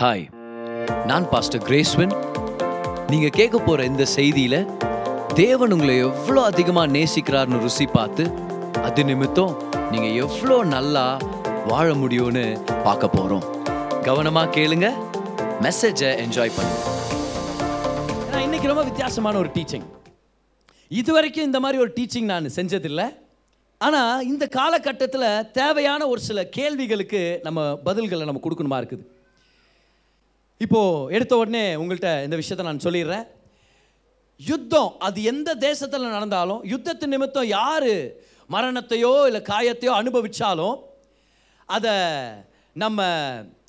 Hi நான் pastor கிரேஸ்வன் நீங்கள் கேட்க போகிற இந்த செய்தியில் தேவன் உங்களை எவ்வளோ அதிகமாக நேசிக்கிறார்னு ருசி பார்த்து அது நிமித்தம் நீங்கள் எவ்வளோ நல்லா வாழ முடியும்னு பார்க்க போகிறோம் கவனமாக கேளுங்க மெசேஜை என்ஜாய் பண்ணுங்க. நான் இன்னைக்கு ரொம்ப வித்தியாசமான ஒரு டீச்சிங் இது வரைக்கும் இந்த மாதிரி ஒரு டீச்சிங் நான் செஞ்சதில்லை. ஆனால் இந்த காலகட்டத்தில் தேவையான ஒரு சில கேள்விகளுக்கு நம்ம பதில்களை நம்ம கொடுக்கணுமா இருக்குது? இப்போது எடுத்த உடனே உங்கள்கிட்ட இந்த விஷயத்தை நான் சொல்லிடுறேன். யுத்தம் அது எந்த தேசத்தில் நடந்தாலும் யுத்தத்து நிமித்தம் யார் மரணத்தையோ இல்லை காயத்தையோ அனுபவித்தாலும் அதை நம்ம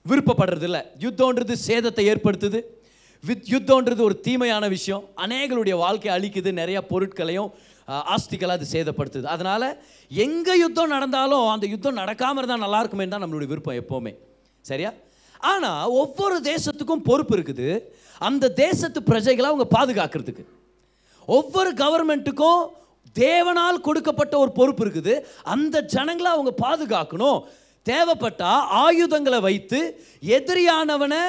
விருப்பப்படுறதில்ல. யுத்தன்றது சேதத்தை ஏற்படுத்துது. வித் யுத்தன்றது ஒரு தீமையான விஷயம். அநேகருடைய வாழ்க்கையை அழிக்குது. நிறைய பொருட்களையும் ஆஸ்திகளை அது சேதப்படுத்துது. அதனால் எங்கே யுத்தம் நடந்தாலும் அந்த யுத்தம் நடக்காமல் இருந்தால் நல்லா இருக்குமே தான் நம்மளுடைய விருப்பம் எப்போவுமே. சரியா? ஆனால் ஒவ்வொரு தேசத்துக்கும் பொறுப்பு இருக்குது. அந்த தேசத்து பிரஜைகளை அவங்க பாதுகாக்கிறதுக்கு. ஒவ்வொரு கவர்மெண்ட்டுக்கும் தேவனால் கொடுக்கப்பட்ட ஒரு பொறுப்பு இருக்குது. அந்த ஜனங்களை அவங்க பாதுகாக்கணும். தேவைப்பட்டால் ஆயுதங்களை வைத்து எதிரியானவனை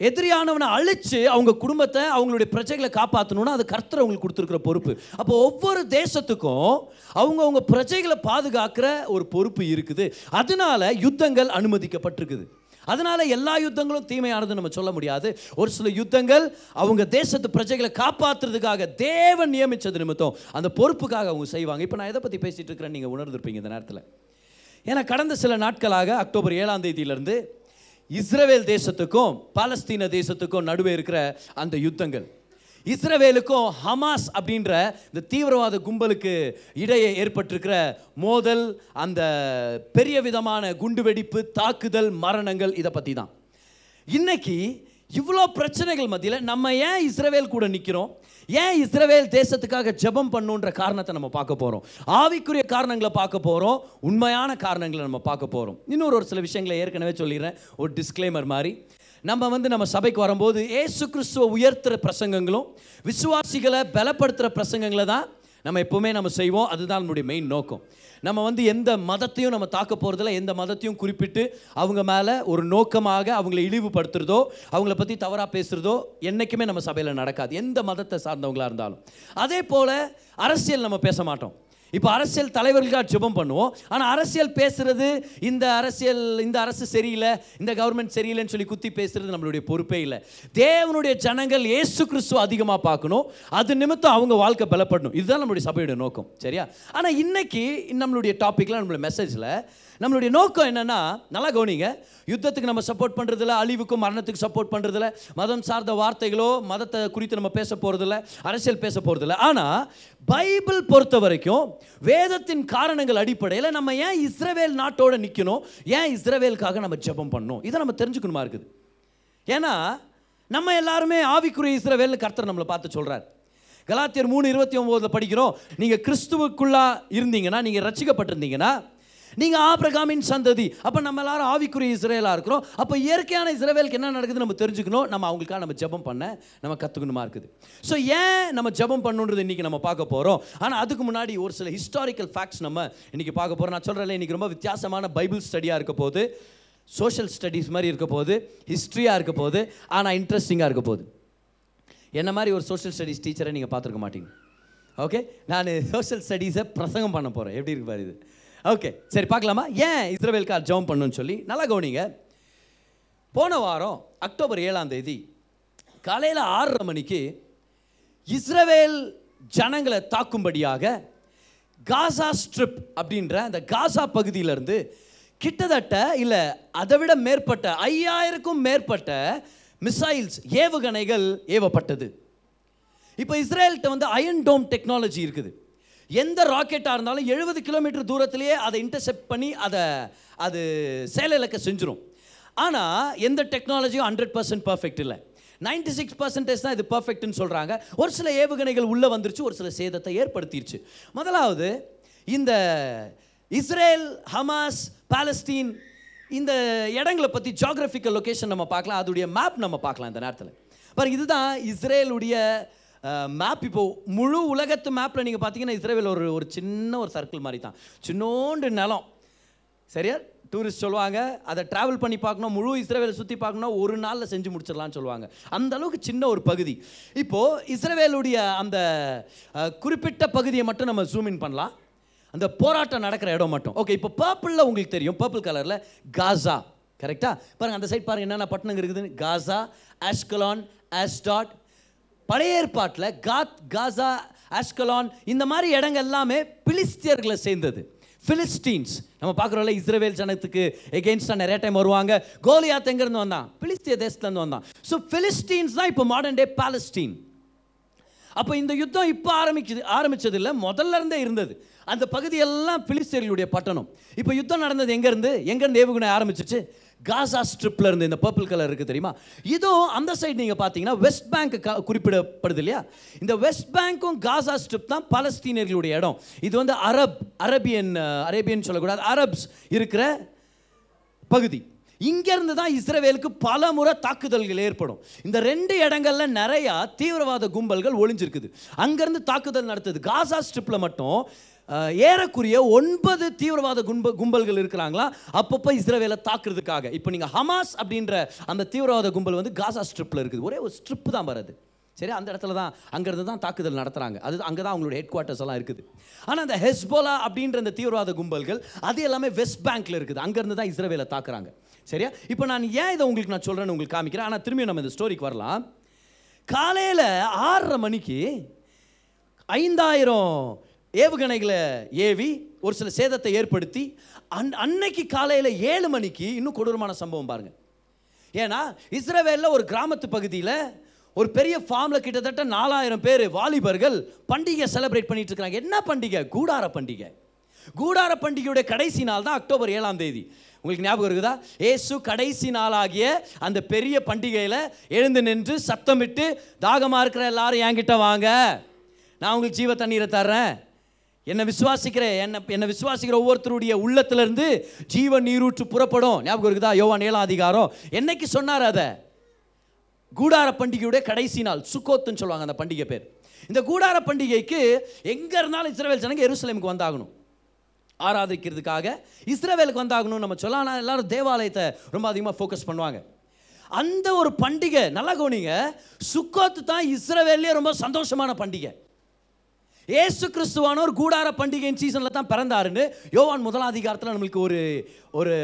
எதிரியானவனை அழித்து அவங்க குடும்பத்தை அவங்களுடைய பிரஜைகளை காப்பாற்றணும்னா அது கர்த்தர் அவங்களுக்கு கொடுத்துருக்குற பொறுப்பு. அப்போ ஒவ்வொரு தேசத்துக்கும் அவங்க அவங்க பிரஜைகளை பாதுகாக்கிற ஒரு பொறுப்பு இருக்குது. அதனால யுத்தங்கள் அனுமதிக்கப்பட்டிருக்குது. அதனால எல்லா யுத்தங்களும் தீமையானது நம்ம சொல்ல முடியாது. ஒரு சில யுத்தங்கள் அவங்க தேசத்து பிரஜைகளை காப்பாற்றுறதுக்காக தேவன் நியமித்தது நிமித்தம் அந்த பொறுப்புக்காக அவங்க செய்வாங்க. இப்போ நான் எதை பற்றி பேசிகிட்டு இருக்கிறேன்னு நீங்கள் உணர்ந்துருப்பீங்க இந்த நேரத்தில். ஏன்னா கடந்த சில நாட்களாக அக்டோபர் ஏழாம் தேதியிலேருந்து இஸ்ரவேல் தேசத்துக்கும் பாலஸ்தீன தேசத்துக்கும் நடுவே இருக்கிற அந்த யுத்தங்கள். இஸ்ரவேலுக்கும் ஹமாஸ் அப்படின்ற இந்த தீவிரவாத கும்பலுக்கு இடையே ஏற்பட்டிருக்கிற மோதல் அந்த பெரிய விதமான குண்டுவெடிப்பு தாக்குதல் மரணங்கள் இதை பற்றி தான் இன்னைக்கு இவ்வளோ பிரச்சனைகள் மத்தியில் நம்ம ஏன் இஸ்ரவேல் கூட நிற்கிறோம் ஏன் இஸ்ரவேல் தேசத்துக்காக ஜெபம் பண்ணுன்ற காரணத்தை நம்ம பார்க்க போகிறோம் ஆவிக்குரிய காரணங்களை பார்க்க போகிறோம் உண்மையான காரணங்களை நம்ம பார்க்க போகிறோம் இன்னொரு ஒரு சில விஷயங்களை ஏற்கனவே சொல்லிடுறேன். ஒரு டிஸ்க்ளைமர் மாதிரி. நம்ம வந்து நம்ம சபைக்கு வரும்போது ஏசு கிறிஸ்துவை உயர்த்துகிற பிரசங்கங்களும் விசுவாசிகளை பலப்படுத்துகிற பிரசங்கங்களை தான் நம்ம எப்போவுமே நம்ம செய்வோம். அதுதான் நம்மளுடைய மெயின் நோக்கம். நம்ம வந்து எந்த மதத்தையும் நம்ம தாக்க போகிறதில்ல எந்த மதத்தையும் குறிப்பிட்டு அவங்க மேலே ஒரு நோக்கமாக அவங்கள இழிவுபடுத்துறதோ அவங்கள பற்றி தவறாக பேசுகிறதோ என்றைக்குமே நம்ம சபையில் நடக்காது. எந்த மதத்தை சார்ந்தவங்களாக இருந்தாலும். அதே போல் அரசியல் நம்ம பேச மாட்டோம். இப்போ அரசியல் தலைவர்களுக்காக ஜெபம் பண்ணுவோம். ஆனால் அரசியல் பேசுறது இந்த அரசியல் இந்த அரசு சரியில்லை இந்த கவர்மெண்ட் சரியில்லைன்னு சொல்லி குத்தி பேசுறது நம்மளுடைய பொறுப்பே இல்லை. தேவனுடைய ஜனங்கள் ஏசு கிறிஸ்துவ அதிகமாக பார்க்கணும். அது நிமித்தம் அவங்க வாழ்க்கை பலப்படணும். இதுதான் நம்மளுடைய சபையோட நோக்கம். சரியா? ஆனால் இன்னைக்கு நம்மளுடைய டாப்பிக்கில் நம்மளுடைய மெசேஜில் நம்மளுடைய நோக்கம் என்னன்னா நல்லா கவனிங்க. யுத்தத்துக்கு நம்ம சப்போர்ட் பண்ணுறதில்ல அழிவுக்கும் மரணத்துக்கு சப்போர்ட் பண்ணுறதில்ல மதம் சார்ந்த வார்த்தைகளோ மதத்தை குறித்து நம்ம பேச போகிறதில்ல அரசியல் பேச போகிறதில்ல ஆனால் பைபிள் பொறுத்த வரைக்கும் வேதத்தின் காரணங்கள் அடிப்படையில் நம்ம ஏன் இஸ்ரவேல் நாட்டோட நிற்கணும் ஏன் இஸ்ரவேலுக்காக நம்ம ஜெபம் பண்ணணும்? இதை நம்ம தெரிஞ்சுக்கணுமா இருக்குது? ஏன்னா நம்ம எல்லாருமே ஆவிக்குரிய இஸ்ரவேல்னு கர்த்தர் நம்மளை பார்த்து சொல்கிறார் கலாத்தியர் மூணு இருபத்தி ஒம்போதில் படிக்கிறோம் நீங்கள் கிறிஸ்துவுக்குள்ளா இருந்தீங்கன்னா நீங்கள் ரசிக்கப்பட்டிருந்தீங்கன்னா நீங்கள் ஆபிரகாமின் சந்ததி. அப்போ நம்ம எல்லாரும் ஆவிக்குரிய இஸ்ரேலாக இருக்கிறோம். அப்போ இயற்கையான இஸ்ரேவேலுக்கு என்ன நடக்குது நம்ம தெரிஞ்சுக்கணும். நம்ம அவங்களுக்காக நம்ம ஜெபம் பண்ண நம்ம கற்றுக்கணுமா இருக்குது. ஸோ ஏன் நம்ம ஜெபம் பண்ணுன்றது இன்றைக்கி நம்ம பார்க்க போகிறோம் ஆனால் அதுக்கு முன்னாடி ஒரு சில ஹிஸ்டாரிக்கல் ஃபேக்ட்ஸ் நம்ம இன்றைக்கி பார்க்க போகிறோம் நான் சொல்கிறேன் இன்றைக்கி ரொம்ப வித்தியாசமான பைபிள் ஸ்டடியாக இருக்க போது சோஷியல் ஸ்டடீஸ் மாதிரி இருக்க போது ஹிஸ்ட்ரியாக இருக்க போது ஆனால் இன்ட்ரெஸ்டிங்காக இருக்க போது என்ன மாதிரி ஒரு சோஷியல் ஸ்டடீஸ் டீச்சரை நீங்கள் பார்த்துருக்க மாட்டீங்க? ஓகே நான் சோஷியல் ஸ்டடீஸை பிரசங்கம் பண்ண போகிறேன் எப்படி இருக்கு பாரு இது? ஓகே சரி பார்க்கலாமா? ஏன் இஸ்ரேவேல்கார் ஜெபம் பண்ணுன்னு சொல்லி? நல்லா கவனிங்க. போன வாரம் அக்டோபர் ஏழாம் தேதி காலையில் ஆறரை மணிக்கு இஸ்ரவேல் ஜனங்களை தாக்கும்படியாக காசா ஸ்ட்ரிப் அப்படின்ற அந்த காசா பகுதியிலேருந்து கிட்டத்தட்ட இல்லை அதை விட மேற்பட்ட ஐயாயிரக்கும் மேற்பட்ட மிசைல்ஸ் ஏவுகணைகள் ஏவப்பட்டது. இப்போ இஸ்ரேல்கிட்ட வந்து அயன் டோம் டெக்னாலஜி இருக்குது. எந்த ராக்கெட்டாக இருந்தாலும் எழுபது கிலோமீட்டர் தூரத்திலேயே அதை இன்டர்செப்ட் பண்ணி அதை அது செயலிழக்க செஞ்சிடும் ஆனால் எந்த டெக்னாலஜியும் ஹண்ட்ரட் பர்சன்ட் பர்ஃபெக்ட் இல்லை. நைன்டி சிக்ஸ் பர்சன்டேஜ் தான் இது பர்ஃபெக்ட்னு சொல்கிறாங்க ஒரு சில ஏவுகணைகள் உள்ளே வந்துருச்சு ஒரு சில சேதத்தை ஏற்படுத்திடுச்சு முதலாவது இந்த இஸ்ரேல் ஹமாஸ் பாலஸ்தீன் இந்த இடங்களை பற்றி ஜாகிரபிக்கல் லொக்கேஷன் நம்ம பார்க்கலாம் அதோடைய மேப் நம்ம பார்க்கலாம் இந்த நேரத்தில். பாருங்க இதுதான் இஸ்ரேலுடைய மேப் இப்போ முழு உலகத்து மேப்பில் நீங்கள் பார்த்தீங்கன்னா இஸ்ரேல் ஒரு ஒரு சின்ன ஒரு சர்க்கிள் மாதிரி தான். சின்னோண்டு நிலம். சரியா? டூரிஸ்ட் சொல்லுவாங்க. அதை ட்ராவல் பண்ணி பார்க்கணும். முழு இஸ்ரேவேலை சுற்றி பார்க்கணும். ஒரு நாளில் செஞ்சு முடிச்சிடலாம்னு சொல்லுவாங்க. அந்த அளவுக்கு சின்ன ஒரு பகுதி. இப்போது இஸ்ரேவேலுடைய அந்த குறிப்பிட்ட பகுதியை மட்டும் நம்ம ஜூம் இன் பண்ணலாம். அந்த போராட்டம் நடக்கிற இடம் மட்டும். ஓகே இப்போ பர்பிளில் உங்களுக்கு தெரியும். பர்பிள் கலரில் காசா கரெக்டாக பாருங்கள் அந்த சைட் பாருங்கள் என்னென்ன பட்டணங்க இருக்குதுன்னு காசா ஆஷ்கலான் ஆஸ்டாட் பழைய ஏற்பாட்டில் காத் காசா ஆஷ்கலான் இந்த மாதிரி இடங்கள் எல்லாமே பிலிஸ்தியர்களை சேர்ந்தது. பிலிஸ்டீன்ஸ் நம்ம பார்க்குறோம்ல இஸ்ரேவேல் ஜனத்துக்கு எகெயின்ஸ்டாக நிறைய டைம் வருவாங்க. கோலியாத் எங்கேருந்து வந்தான்? பிலிஸ்திய தேசத்துலேருந்து வந்தான். ஸோ பிலிஸ்டீன்ஸ் தான் இப்போ மாடர்ன் டே பாலஸ்டீன் அப்போ இந்த யுத்தம் இப்போ ஆரம்பிச்சது ஆரம்பிச்சது இல்லை முதல்ல இருந்தே இருந்தது. அந்த பகுதியெல்லாம் பிலிஸ்தீர்களுடைய பட்டணம். இப்போ யுத்தம் நடந்தது எங்கேருந்து? எங்கேருந்து ஏவுகணை ஆரம்பிச்சிச்சு? காசா ஸ்ட்ரிப்பில் இருந்து இந்த பர்பிள் கலர் இருக்குது தெரியுமா? இதுவும் அந்த சைடு நீங்கள் பார்த்தீங்கன்னா வெஸ்ட் பேங்க் குறிப்பிடப்படுது இல்லையா? இந்த வெஸ்ட் பேங்க்கும் காசா ஸ்ட்ரிப் தான் பலஸ்தீனியர்களுடைய இடம். இது வந்து அரப் அரேபியன் அரேபியன் சொல்லக்கூடாது அரப்ஸ் இருக்கிற பகுதி. இங்கேருந்து தான் இஸ்ரவேலுக்கு பல முறை தாக்குதல்கள் ஏற்படும். இந்த ரெண்டு இடங்கள்ல நிறையா தீவிரவாத கும்பல்கள் ஒளிஞ்சிருக்குது. அங்கேருந்து தாக்குதல் நடத்துது. காசா ஸ்ட்ரிப்பில் மட்டும் ஏறக்குரிய ஒன்பது தீவிரவாத கும்ப கும்பல்கள் இருக்கிறாங்களா? அப்பப்போ இஸ்ரவேலை தாக்குறதுக்காக. இப்போ நீங்கள் ஹமாஸ் அப்படின்ற அந்த தீவிரவாத கும்பல் வந்து காசா ஸ்ட்ரிப்பில் இருக்குது. ஒரே ஒரு ஸ்ட்ரிப் தான் வருது சரி அந்த இடத்துல தான் அங்கேருந்து தான் தாக்குதல் நடத்துகிறாங்க அது அங்கே தான் அவங்களோட ஹெட் குவார்ட்டர்ஸ் எல்லாம் இருக்குது. ஆனால் அந்த ஹெஸ்போலா அப்படின்ற அந்த தீவிரவாத கும்பல்கள் அது எல்லாமே வெஸ்ட் பேங்க்கில் இருக்குது. அங்கேருந்து தான் இஸ்ரேவேலை தாக்குறாங்க. சரியா? இப்போ நான் ஏன் இதை உங்களுக்கு நான் சொல்கிறேன்னு உங்களுக்கு காமிக்கிறேன். ஆனால் திரும்பி நம்ம இந்த ஸ்டோரிக்கு வரலாம். காலையில் ஆறரை மணிக்கு ஐந்தாயிரம் ஏவுகணைகளை ஏவி ஒரு சில சேதத்தை ஏற்படுத்தி அன் அன்னைக்கு காலையில் ஏழு மணிக்கு இன்னும் கொடூரமான சம்பவம் பாருங்கள் ஏன்னா இஸ்ரேவேலில் ஒரு கிராமத்து பகுதியில் ஒரு பெரிய ஃபார்மில் கிட்டத்தட்ட நாலாயிரம் பேர் வாலிபர்கள் பண்டிகை செலிப்ரேட் பண்ணிட்டு இருக்காங்க என்ன பண்டிகை? கூடார பண்டிகை. கூடார பண்டிகையுடைய கடைசி நாள் தான் அக்டோபர் ஏழாம் தேதி. உங்களுக்கு ஞாபகம் இருக்குதா? ஏசு கடைசி நாளாகிய அந்த பெரிய பண்டிகையில் எழுந்து நின்று சத்தமிட்டு தாகமாக இருக்கிற எல்லாரும் என்கிட்ட வாங்க. நான் உங்களுக்கு ஜீவ தண்ணீரை தர்றேன். என்னை விசுவாசிக்கிற என்னை என்னை விசுவாசிக்கிற ஒவ்வொருத்தருடைய உள்ளத்திலிருந்து ஜீவ நீரூற்று புறப்படும். ஞாபகம் இருக்குதா? யோவான் ஏழாம் அதிகாரம். என்னைக்கு சொன்னார் அதை? கூடார பண்டிகையுடைய கடைசி நாள் சுக்கோத்துன்னு சொல்லுவாங்க அந்த பண்டிகை பேர். இந்த கூடார பண்டிகைக்கு எங்கே இருந்தாலும் இஸ்ரவேல் ஜனங்க எருசலேமுக்கு வந்தாகணும். ஆராதிக்கிறதுக்காக இஸ்ரவேலுக்கு வந்தாகணும் நம்ம சொல்லலாம். ஆனால் எல்லாரும் தேவாலயத்தை ரொம்ப அதிகமாக ஃபோக்கஸ் பண்ணுவாங்க. அந்த ஒரு பண்டிகை நல்லா கவனிங்க சுக்கோத்து தான் இஸ்ரேவேல்லே ரொம்ப சந்தோஷமான பண்டிகை. ஏசு கிறிஸ்துவானவர் கூடார பண்டிகையின் சீசனில் தான் பிறந்தாருன்னு யோவான் முதலாம் அதிகாரத்தில் நம்மளுக்கு ஒரு ஒரு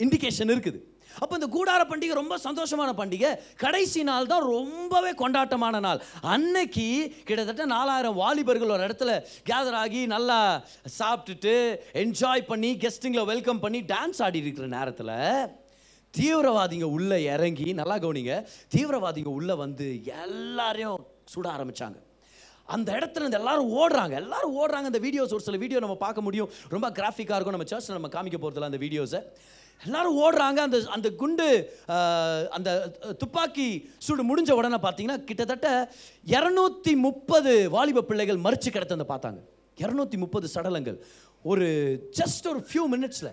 இண்டிகேஷன் இருக்குது. அப்போ இந்த கூடார பண்டிகை ரொம்ப சந்தோஷமான பண்டிகை. கடைசி நாள் தான் ரொம்பவே கொண்டாட்டமான நாள். அன்னைக்கு கிட்டத்தட்ட நாலாயிரம் வாலிபர்கள் ஒரு இடத்துல கேதர் ஆகி நல்லா சாப்பிட்டுட்டு என்ஜாய் பண்ணி கெஸ்ட்டுங்களை வெல்கம் பண்ணி டான்ஸ் ஆடி இருக்கிற நேரத்தில் தீவிரவாதிங்க உள்ளே இறங்கி நல்லா கவனிங்க தீவிரவாதிங்க உள்ளே வந்து எல்லாரையும் சுட ஆரம்பித்தாங்க அந்த இடத்துல இந்த எல்லாரும் ஓடுறாங்க. எல்லாரும் ஓடுறாங்க. அந்த வீடியோஸ் ஒரு சில வீடியோ நம்ம பார்க்க முடியும். ரொம்ப கிராஃபிக்காக இருக்கும். நம்ம சர்ச்சில் நம்ம காமிக்க போகிறதுல அந்த வீடியோஸை எல்லாரும் ஓடுறாங்க. அந்த அந்த குண்டு அந்த துப்பாக்கி சூடு முடிஞ்ச உடனே பார்த்தீங்கன்னா கிட்டத்தட்ட இரநூத்தி முப்பது வாலிப பிள்ளைகள் மறிச்சு கிடத்தந்த பார்த்தாங்க. இரநூத்தி முப்பது சடலங்கள். ஒரு ஜஸ்ட் ஒரு ஃபியூ மினிட்ஸில்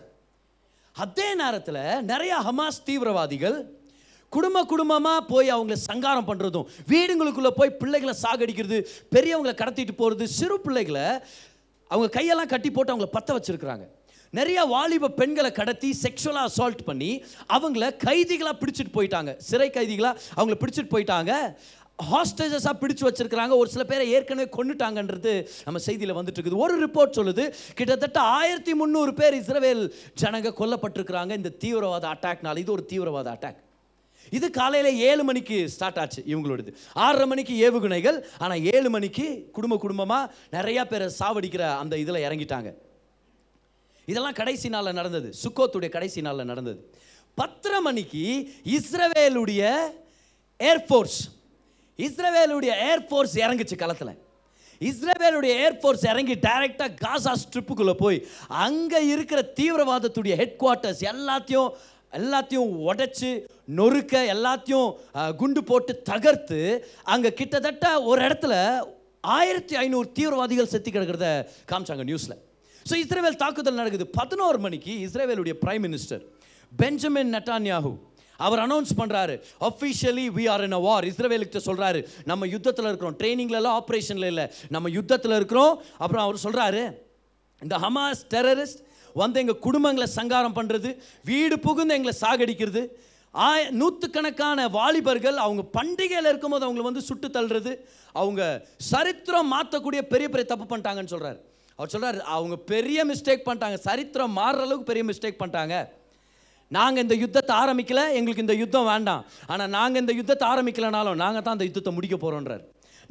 அதே நேரத்தில் நிறையா ஹமாஸ் தீவிரவாதிகள் குடும்ப குடும்பமாக போய் அவங்கள சங்காரம் பண்ணுறதும் வீடுங்களுக்குள்ளே போய் பிள்ளைகளை சாகடிக்கிறது பெரியவங்களை கடத்திட்டு போகிறது சிறு பிள்ளைகளை அவங்க கையெல்லாம் கட்டி போட்டு அவங்கள பற்ற வச்சுருக்குறாங்க. நிறைய வாலிப பெண்களை கடத்தி செக்ஷுவலாக அசால்ட் பண்ணி அவங்கள கைதிகளாக பிடிச்சிட்டு போயிட்டாங்க. சிறை கைதிகளாக அவங்கள பிடிச்சிட்டு போயிட்டாங்க. ஹாஸ்டேஜஸாக பிடிச்சு வச்சிருக்கிறாங்க. ஒரு சில பேரை ஏற்கனவே கொண்டுட்டாங்கன்றது நம்ம செய்தியில் வந்துட்டு இருக்குது ஒரு ரிப்போர்ட் சொல்லுது கிட்டத்தட்ட ஆயிரத்தி முந்நூறு பேர் இஸ்ரவேல் ஜனங்க கொல்லப்பட்டிருக்கிறாங்க. இந்த தீவிரவாத அட்டாக்னால இது ஒரு தீவிரவாத அட்டாக் இது காலையில் ஏழு மணிக்கு ஸ்டார்ட் ஆச்சு இவங்களோடது. ஆறரை மணிக்கு ஏவுகணைகள் ஆனால் ஏழு மணிக்கு குடும்ப குடும்பமாக நிறையா பேரை சாவடிக்கிற அந்த இதில் இறங்கிட்டாங்க. இதெல்லாம் கடைசி நாளில் நடந்தது. சுக்கோத்துடைய கடைசி நாளில் நடந்தது. பத்தரை மணிக்கு இஸ்ரவேலுடைய ஏர்ஃபோர்ஸ் இஸ்ரவேலுடைய ஏர்ஃபோர்ஸ் இறங்குச்சு களத்தில். இஸ்ரவேலுடைய ஏர்ஃபோர்ஸ் இறங்கி டைரெக்டாக காசா ஸ்ட்ரிப்புக்குள்ளே போய் அங்கே இருக்கிற தீவிரவாதத்துடைய ஹெட் குவார்ட்டர்ஸ் எல்லாத்தையும் எல்லாத்தையும் உடைச்சு நொறுக்க எல்லாத்தையும் குண்டு போட்டு தகர்த்து அங்கே கிட்டத்தட்ட ஒரு இடத்துல ஆயிரத்தி ஐநூறு தீவிரவாதிகள் செத்து கிடக்கிறத காமிச்சாங்க நியூஸில் ஸோ இஸ்ரேவேல் தாக்குதல் நடக்குது. பதினோரு மணிக்கு இஸ்ரேவேலுடைய பிரைம் மினிஸ்டர் பெஞ்சமின் நட்டான்யாஹூ அவர் அனௌன்ஸ் பண்ணுறாரு officially we are in a war இஸ்ரேவேலுக்கு சொல்கிறாரு நம்ம யுத்தத்தில் இருக்கிறோம். ட்ரைனிங்லலாம் ஆப்ரேஷனில் இல்லை. நம்ம யுத்தத்தில் இருக்கிறோம். அப்புறம் அவர் சொல்கிறாரு இந்த ஹமாஸ் டெரரிஸ்ட் வந்து எங்கள் குடும்பங்களை சங்காரம் பண்ணுறது வீடு புகுந்து எங்களை சாகடிக்கிறது. ஆய நூற்றுக்கணக்கான வாலிபர்கள் அவங்க பண்டிகையில் இருக்கும்போது அவங்களை வந்து சுட்டு தள்ளுறது அவங்க சரித்திரம் மாற்றக்கூடிய பெரிய பெரிய தப்பு பண்ணிட்டாங்கன்னு சொல்கிறார் அவர் சொல்கிறார் அவங்க பெரிய மிஸ்டேக் பண்ணிட்டாங்க. சரித்திரம் மாறுற அளவுக்கு பெரிய மிஸ்டேக் பண்ணிட்டாங்க. நாங்கள் இந்த யுத்தத்தை ஆரம்பிக்கல எங்களுக்கு இந்த யுத்தம் வேண்டாம். ஆனால் நாங்கள் இந்த யுத்தத்தை ஆரம்பிக்கலனாலும் நாங்கள் தான் இந்த யுத்தத்தை முடிக்க போகிறோன்றார்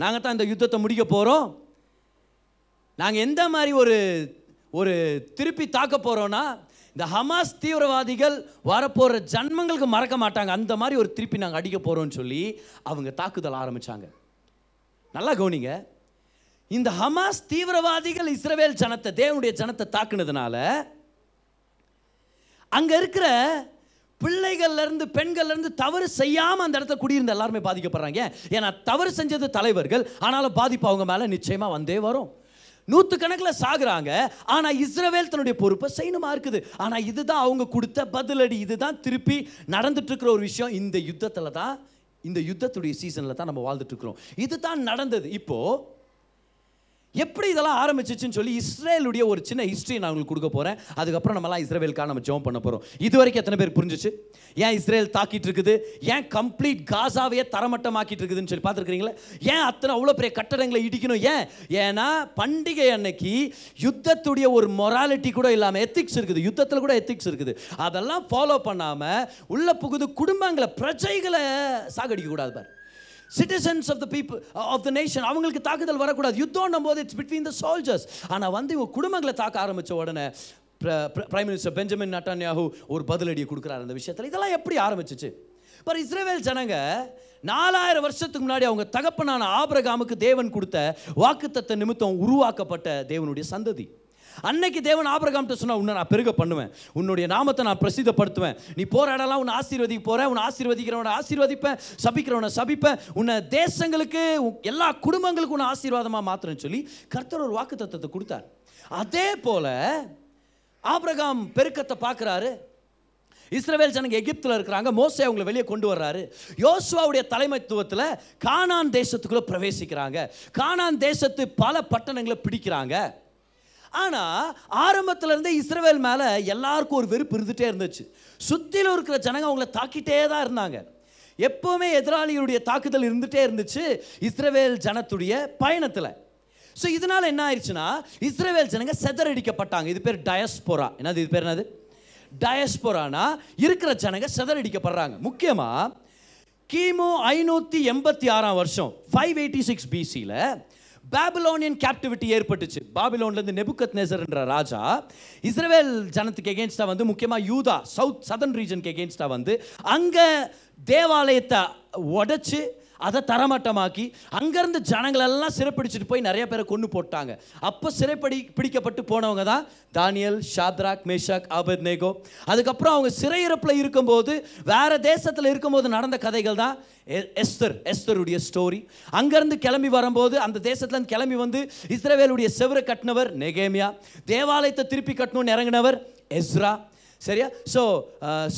நாங்கள் தான் இந்த யுத்தத்தை முடிக்க போகிறோம் நாங்கள் எந்த மாதிரி ஒரு ஒரு திருப்பி தாக்க போகிறோன்னா இந்த ஹமாஸ் தீவிரவாதிகள் வரப்போகிற ஜன்மங்களுக்கு மறக்க மாட்டாங்க. அந்த மாதிரி ஒரு திருப்பி நாங்கள் அடிக்க போகிறோம்னு சொல்லி அவங்க தாக்குதல் ஆரம்பித்தாங்க நல்லா கவனிங்க. இந்த ஹமாஸ் தீவிரவாதிகள் இஸ்ரவேல் ஜனத்தை தேவனுடைய ஜனத்தை தாக்குனதுனால அங்கே இருக்கிற பிள்ளைகள்லேருந்து பெண்கள்லேருந்து தவறு செய்யாமல் அந்த இடத்துல குடியிருந்த எல்லாருமே பாதிக்கப்படுறாங்க. ஏன்னா தவறு செஞ்சது தலைவர்கள் ஆனாலும் பாதிப்பு அவங்க மேலே நிச்சயமாக வந்தே வரும். நூற்று கணக்கில் சாகுறாங்க. ஆனால் இஸ்ரவேல் தன்னுடைய பொறுப்பை செய்யணுமா இருக்குது. ஆனால் இதுதான் அவங்க கொடுத்த பதிலடி. இதுதான் திருப்பி நடந்துட்டு இருக்கிற ஒரு விஷயம். இந்த யுத்தத்தில் தான் இந்த யுத்தத்துடைய சீசனில் தான் நம்ம வாழ்ந்துட்டு இருக்கிறோம் இதுதான் நடந்தது. இப்போது எப்படி இதெல்லாம் ஆரம்பிச்சிச்சுன்னு சொல்லி இஸ்ரேலுடைய ஒரு சின்ன ஹிஸ்ட்ரி நான் உங்களுக்கு கொடுக்க போகிறேன் அதுக்கப்புறம் நம்மலாம் இஸ்ரேலுக்காக நம்ம ஜோம் பண்ண போகிறோம் இது வரைக்கும் எத்தனை பேர் புரிஞ்சிச்சு? ஏன் இஸ்ரேல் தாக்கிட்டு இருக்குது? ஏன் கம்ப்ளீட் காசாவையே தரமட்டமாக்கிட்டு இருக்குதுன்னு சொல்லி பார்த்துருக்கீங்களா ஏன் அத்தனை அவ்வளோ பெரிய கட்டடங்களை இடிக்கணும்? ஏன்? ஏன்னா பண்டிகை அன்னைக்கு யுத்தத்துடைய ஒரு மொராலிட்டி கூட இல்லாமல் எத்திக்ஸ் இருக்குது. யுத்தத்தில் கூட எத்திக்ஸ் இருக்குது. அதெல்லாம் ஃபாலோ பண்ணாமல் உள்ளே புகுது குடும்பங்களை பிரஜைகளை சாகடிக்கக்கூடாது பாரு. Citizens of the people of the nation அவங்களுக்கு தாக்குதல் வரக்கூடாது. யுத்தம் போது இட்ஸ் பிட்வீன் த சோல்ஜர்ஸ் ஆனால் வந்து இவங்க குடும்பங்களை தாக்க ஆரம்பித்த உடனே பிரைம் மினிஸ்டர் பெஞ்சமின் நட்டான்யாஹூ ஒரு பதிலடியை கொடுக்குறாரு அந்த விஷயத்தில். இதெல்லாம் எப்படி ஆரம்பிச்சிச்சு? இப்போ இஸ்ரேவேல் ஜனங்க நாலாயிரம் வருஷத்துக்கு முன்னாடி அவங்க தகப்பனான ஆபரகாமுக்கு தேவன் கொடுத்த வாக்குத்தத்த நிமித்தம் உருவாக்கப்பட்ட தேவனுடைய சந்ததி. அன்னைக்கு தேவன் ஆபிரகாம்கிட்ட சொன்னா உன்னை நான் பெருக பண்ணுவேன். உன்னுடைய நாமத்தை நான் பிரசித்தப்படுத்துவேன். நீ போகிற இடம்லாம் உன்னை ஆசீர்வதிக்க போகிறேன் உன்னை ஆசீர்வதிக்கிறவனை ஆசீர்வதிப்பேன். சபிக்கிறவனை சபிப்பேன். உன்னை தேசங்களுக்கு எல்லா குடும்பங்களுக்கும் உன்னை ஆசீர்வாதமாக மாத்திரன்னு சொல்லி கர்த்தர் ஒரு வாக்கு தத்துவத்தை கொடுத்தார். அதே போல் ஆபிரகாம் பெருக்கத்தை பார்க்குறாரு. இஸ்ரவேல் ஜனங்க எகிப்தில் இருக்கிறாங்க. மோசே அவங்களை வெளியே கொண்டு வர்றாரு. யோசுவாவுடைய தலைமைத்துவத்தில் கானான் தேசத்துக்குள்ளே பிரவேசிக்கிறாங்க. கானான் தேசத்து பல பட்டணங்களை பிடிக்கிறாங்க. ஆனால் ஆரம்பத்துலேருந்தே இஸ்ரவேல் மேலே எல்லாருக்கும் ஒரு வெறுப்பு இருந்துகிட்டே இருந்துச்சு. சுற்றிலும் இருக்கிற ஜனங்க அவங்கள தாக்கிட்டே தான் இருந்தாங்க. எப்போவுமே எதிராளிகளுடைய தாக்குதல் இருந்துகிட்டே இருந்துச்சு இஸ்ரவேல் ஜனத்துடைய பயணத்தில். ஸோ இதனால் என்ன ஆயிடுச்சுன்னா இஸ்ரேவேல் ஜனங்க செதறடிக்கப்பட்டாங்க. இது பேர் டயஸ்போரா. என்னது இது பேர் என்னது? டயஸ்போரானா இருக்கிற ஜனங்க செதறடிக்கப்படுறாங்க. முக்கியமாக கிமு ஐநூற்றி எண்பத்தி ஆறாம் வருஷம் ஃபைவ் எயிட்டி சிக்ஸ் பிசியில் பாபிலோனியன் கேப்டிவிட்டி ஏற்பட்டுச்சு. பாபிலோன்லேருந்து நெபுக்கத் என்ற ராஜா இஸ்ரேல் ஜனத்துக்கு எகேன்ஸ்டாக வந்து முக்கியமாக யூதா சவுத் சதர்ன் ரீஜனுக்கு எகேன்ஸ்டாக வந்து அங்கே தேவாலயத்தை உடச்சி அதை தரமட்டமாக்கி அங்கேருந்து ஜனங்களெல்லாம் சிறைப்பிடிச்சிட்டு போய் நிறைய பேரை கொண்டு போட்டாங்க. அப்போ சிறைப்படி பிடிக்கப்பட்டு போனவங்க தான் தானியல் ஷாத்ராக் மேஷாக் ஆபத் நேகோ. அதுக்கப்புறம் அவங்க சிறையிறப்பில் இருக்கும்போது வேறு தேசத்தில் இருக்கும்போது நடந்த கதைகள் தான் எஸ்தர் எஸ்தருடைய ஸ்டோரி அங்கேருந்து கிளம்பி வரும்போது அந்த தேசத்துலேருந்து கிளம்பி வந்து இஸ்ரேவேலுடைய செவரை கட்டினவர் நெகேமியா. தேவாலயத்தை திருப்பி கட்டணும்னு இறங்கினவர் எஸ்ரா. சரியா? ஸோ